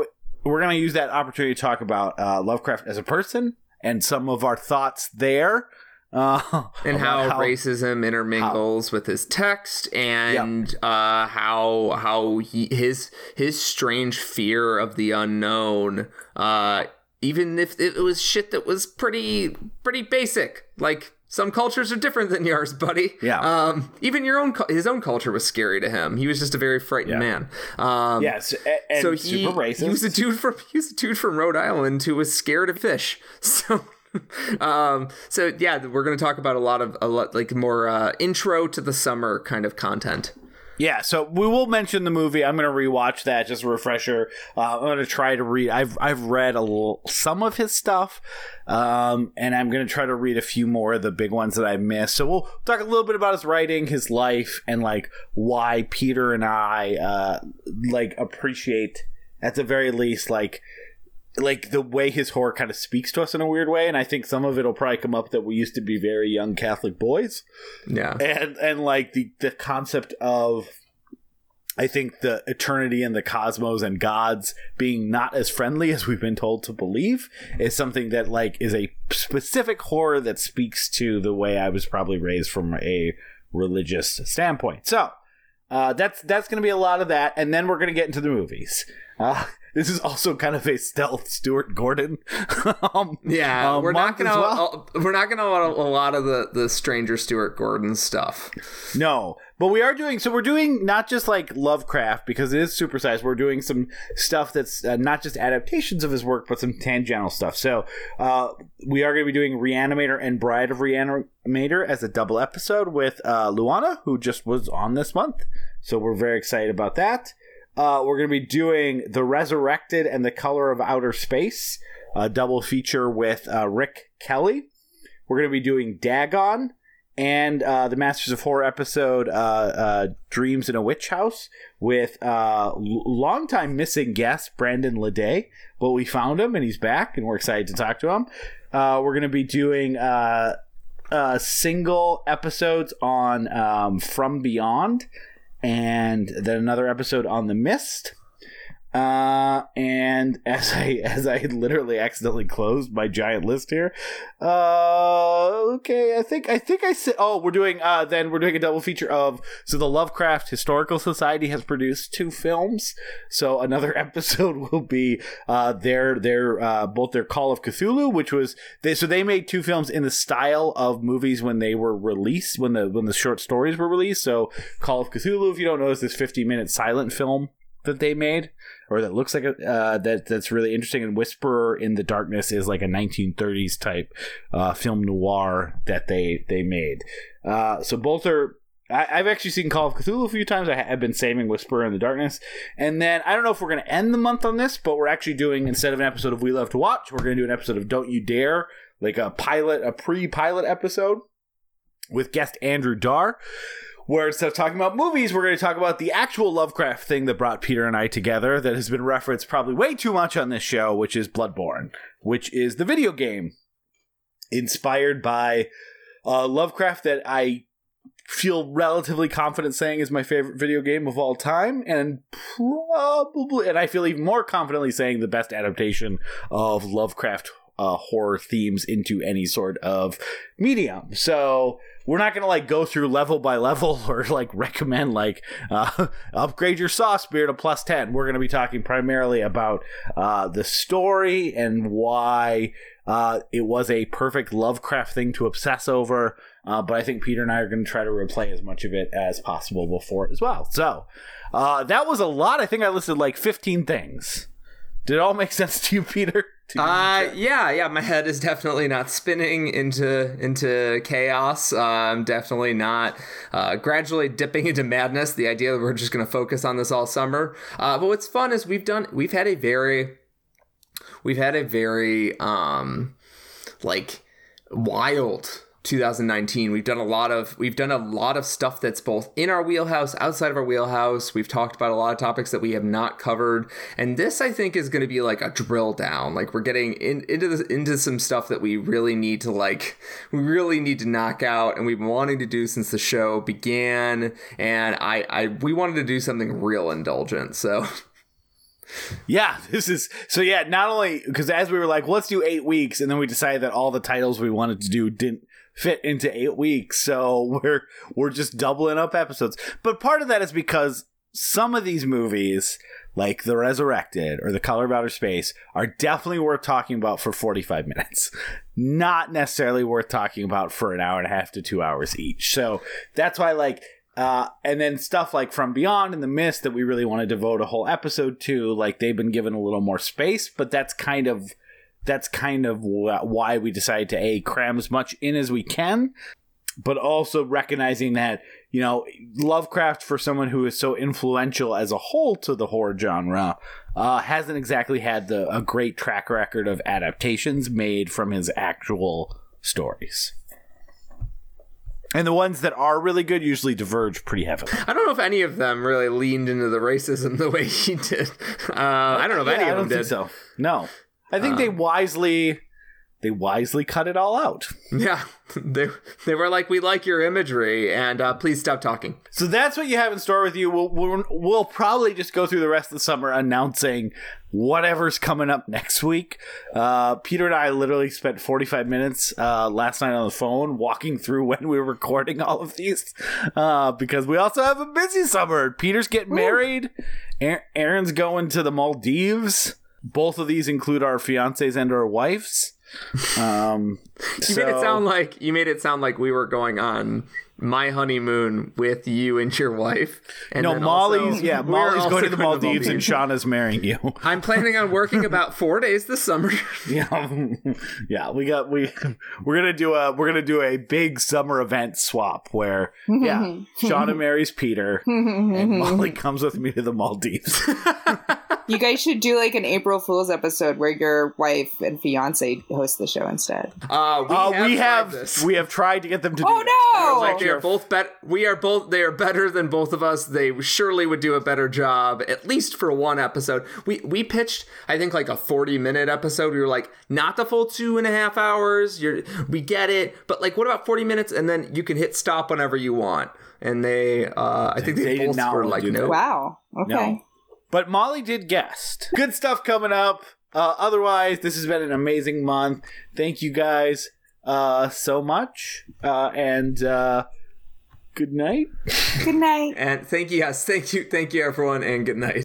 we're gonna use that opportunity to talk about uh, Lovecraft as a person and some of our thoughts there. Uh, and about how, racism intermingles with his text and uh, how how he, his his strange fear of the unknown uh, even if it was shit that was pretty pretty basic like some cultures are different than yours buddy Yeah. um, even your own his own culture was scary to him he was just a very frightened Yeah. man um, Yes, so he, racist. he was a dude from he was a dude from Rhode Island who was scared of fish so um, so yeah, we're going to talk about a lot of a lot like more uh, intro to the summer kind of content. Yeah, so we will mention the movie. I'm going to rewatch that just a refresher. Uh, I'm going to try to read. I've I've read a little, some of his stuff, um, and I'm going to try to read a few more of the big ones that I missed. So we'll talk a little bit about his writing, his life, and like why Peter and I uh, like appreciate at the very least like like the way his horror kind of speaks to us in a weird way and i think some of it'll probably come up that we used to be very young catholic boys Yeah. and and like the the concept of I think the eternity and the cosmos and gods being not as friendly as we've been told to believe is something that like is a specific horror that speaks to the way I was probably raised from a religious standpoint. So uh, that's that's going to be a lot of that, and then we're going to get into the movies. Uh, this is also kind of a stealth Stuart Gordon. um, Yeah, uh, we're not gonna well. uh, we're not gonna want a, a lot of the the Stranger Stuart Gordon stuff. No, but we are doing so. We're doing not just like Lovecraft because it is supersized. We're doing some stuff that's uh, not just adaptations of his work, but some tangential stuff. So uh, we are going to be doing Reanimator and Bride of Reanimator as a double episode with uh, Luana, who just was on this month. So we're very excited about that. Uh, we're going to be doing The Resurrected and The Color of Outer Space, a double feature with uh, Rick Kelly. We're going to be doing Dagon and uh, the Masters of Horror episode, uh, uh, Dreams in a Witch House, with uh, longtime missing guest Brandon Leday. But we found him and he's back, and we're excited to talk to him. Uh, we're going to be doing single episodes on um, From Beyond, and then another episode on The Mist. Uh, and as I as I literally accidentally closed my giant list here, uh, okay, I think I think I said. Oh, we're doing uh, then we're doing a double feature of so the Lovecraft Historical Society has produced two films. So another episode will be uh their their uh both their Call of Cthulhu, which was they so they made two films in the style of movies when they were released when the when the short stories were released. So Call of Cthulhu, if you don't know, is this fifty minute silent film that they made or that looks like a uh, that that's really interesting. And Whisperer in the Darkness is like a 1930s type uh, film noir that they they made. Uh, so both are. I, I've actually seen Call of Cthulhu a few times. I have been saving Whisperer in the Darkness, and then I don't know if we're going to end the month on this, but we're actually doing instead of an episode of We Love to Watch, we're going to do an episode of Don't You Dare, like a pilot, a pre-pilot episode with guest Andrew Dar where instead of talking about movies, we're going to talk about the actual Lovecraft thing that brought Peter and I together that has been referenced probably way too much on this show, which is Bloodborne, which is the video game inspired by uh, Lovecraft that I feel relatively confident saying is my favorite video game of all time, and probably, and I feel even more confidently saying the best adaptation of Lovecraft uh, horror themes into any sort of medium. So we're not gonna like go through level by level or like recommend like uh, upgrade your Saw Spear to plus 10 we're gonna be talking primarily about uh, the story and why uh, it was a perfect lovecraft thing to obsess over uh, but i think peter and i are gonna try to replay as much of it as possible before as well. So uh, that was a lot. I think i listed like 15 things. Did it all make sense to you peter? To- Uh, yeah, yeah. My head is definitely not spinning into into chaos. Uh, I'm definitely not uh, gradually dipping into madness. The idea that we're just going to focus on this all summer. Uh, but what's fun is we've done we've had a very we've had a very um like wild 2019 we've done a lot of we've done a lot of stuff that's both in our wheelhouse outside of our wheelhouse. We've talked about a lot of topics that we have not covered. And this i think is going to be like a drill down. Like we're getting in, into this into some stuff that we really need to like we really need to knock out and we've been wanting to do since the show began. And i i we wanted to do something real indulgent so. Yeah, this is so. Yeah, not only because as we were like, let's do eight weeks, and then we decided that all the titles we wanted to do didn't fit into eight weeks, so we're we're just doubling up episodes. But part of that is because some of these movies, like The Resurrected or The Color of Outer Space, are definitely worth talking about for forty five minutes. Not necessarily worth talking about for an hour and a half to two hours each. So that's why, like, uh, and then stuff like From Beyond and The Mist that we really want to devote a whole episode to, like they've been given a little more space, but that's kind of that's kind of why we decided to a cram as much in as we can, but also recognizing that you know Lovecraft for someone who is so influential as a whole to the horror genre uh, hasn't exactly had the a great track record of adaptations made from his actual stories. And the ones that are really good usually diverge pretty heavily. I don't know if any of them really leaned into the racism the way he did. Uh, I don't know if any Yeah, I of them did. so. No, I think they wisely they wisely cut it all out. Yeah, they they were like, "We like your imagery, and uh, please stop talking." So that's what you have in store with you. We'll, we'll we'll probably just go through the rest of the summer announcing whatever's coming up next week. Uh, Peter and I literally spent 45 minutes uh, last night on the phone walking through when we were recording all of these uh, because we also have a busy summer. Peter's getting married. Aaron's going to the Maldives. Both of these include our fiancés and our wives. Um, You made it sound like you made it sound like we were going on my honeymoon with you and your wife. And no, then Molly's also- yeah, Molly's also going to the Maldives, and Shauna's marrying you. I'm planning on working about four days this summer. Yeah, yeah, we got we we're gonna do a we're gonna do a big summer event swap where mm-hmm. yeah, Shauna marries Peter mm-hmm. and mm-hmm. Molly comes with me to the Maldives. You guys should do like an April Fool's episode where your wife and fiance host the show instead. Uh, we Uh, have, we tried have this. we have tried to get them to. Oh do that. no! Like they are both bet. We are both. They are better than both of us. They surely would do a better job, at least for one episode. We we pitched, I think, like a forty minute episode. We were like, not the full two and a half hours. You're, we get it, but like, what about forty minutes? And then you can hit stop whenever you want. And they, uh, I think they, They did both not were like, no. wow. Okay. No. But Molly did guest. Good stuff coming up. Uh, otherwise, this has been an amazing month. Thank you guys uh, so much, uh, and uh, good night. Good night. And thank you, yes, thank you, thank you, everyone, and good night.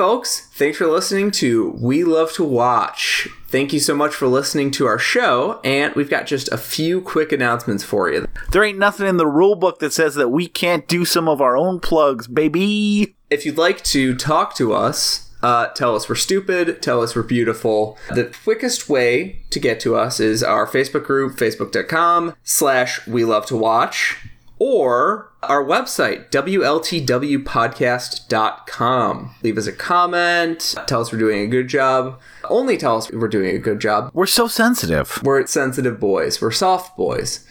Folks, thanks for listening to We Love to Watch. Thank you so much for listening to our show, and we've got just a few quick announcements for you. There ain't nothing in the rule book that says that we can't do some of our own plugs, baby. If you'd like to talk to us, uh, tell us we're stupid, tell us we're beautiful. The quickest way to get to us is our Facebook group, facebook.com slash we love to watch, or our website, WLTWpodcast.com. Leave us a comment, tell us we're doing a good job. Only tell us we're doing a good job. We're so sensitive. We're sensitive boys. We're soft boys.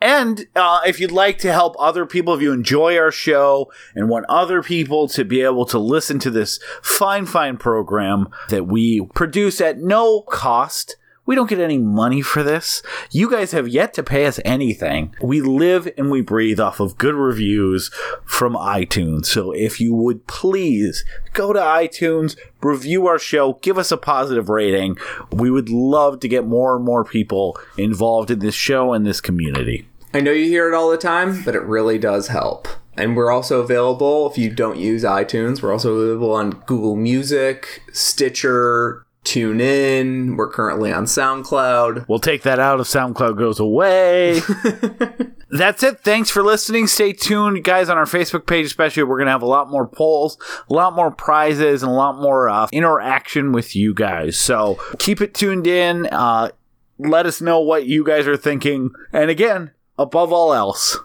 And uh, if you'd like to help other people, if you enjoy our show and want other people to be able to listen to this fine, fine program that we produce at no cost, we don't get any money for this. You guys have yet to pay us anything. We live and we breathe off of good reviews from iTunes. So if you would please go to iTunes, review our show, give us a positive rating. We would love to get more and more people involved in this show and this community. I know you hear it all the time, but it really does help. And we're also available if you don't use iTunes. We're also available on Google Music, Stitcher, TuneIn. We're currently on SoundCloud. We'll take that out if SoundCloud goes away. That's it. Thanks for listening. Stay tuned, guys, on our Facebook page, especially. We're going to have a lot more polls, a lot more prizes, and a lot more uh, interaction with you guys. So keep it tuned in. Uh, let us know what you guys are thinking. And again, above all else,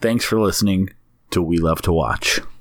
thanks for listening to We Love to Watch.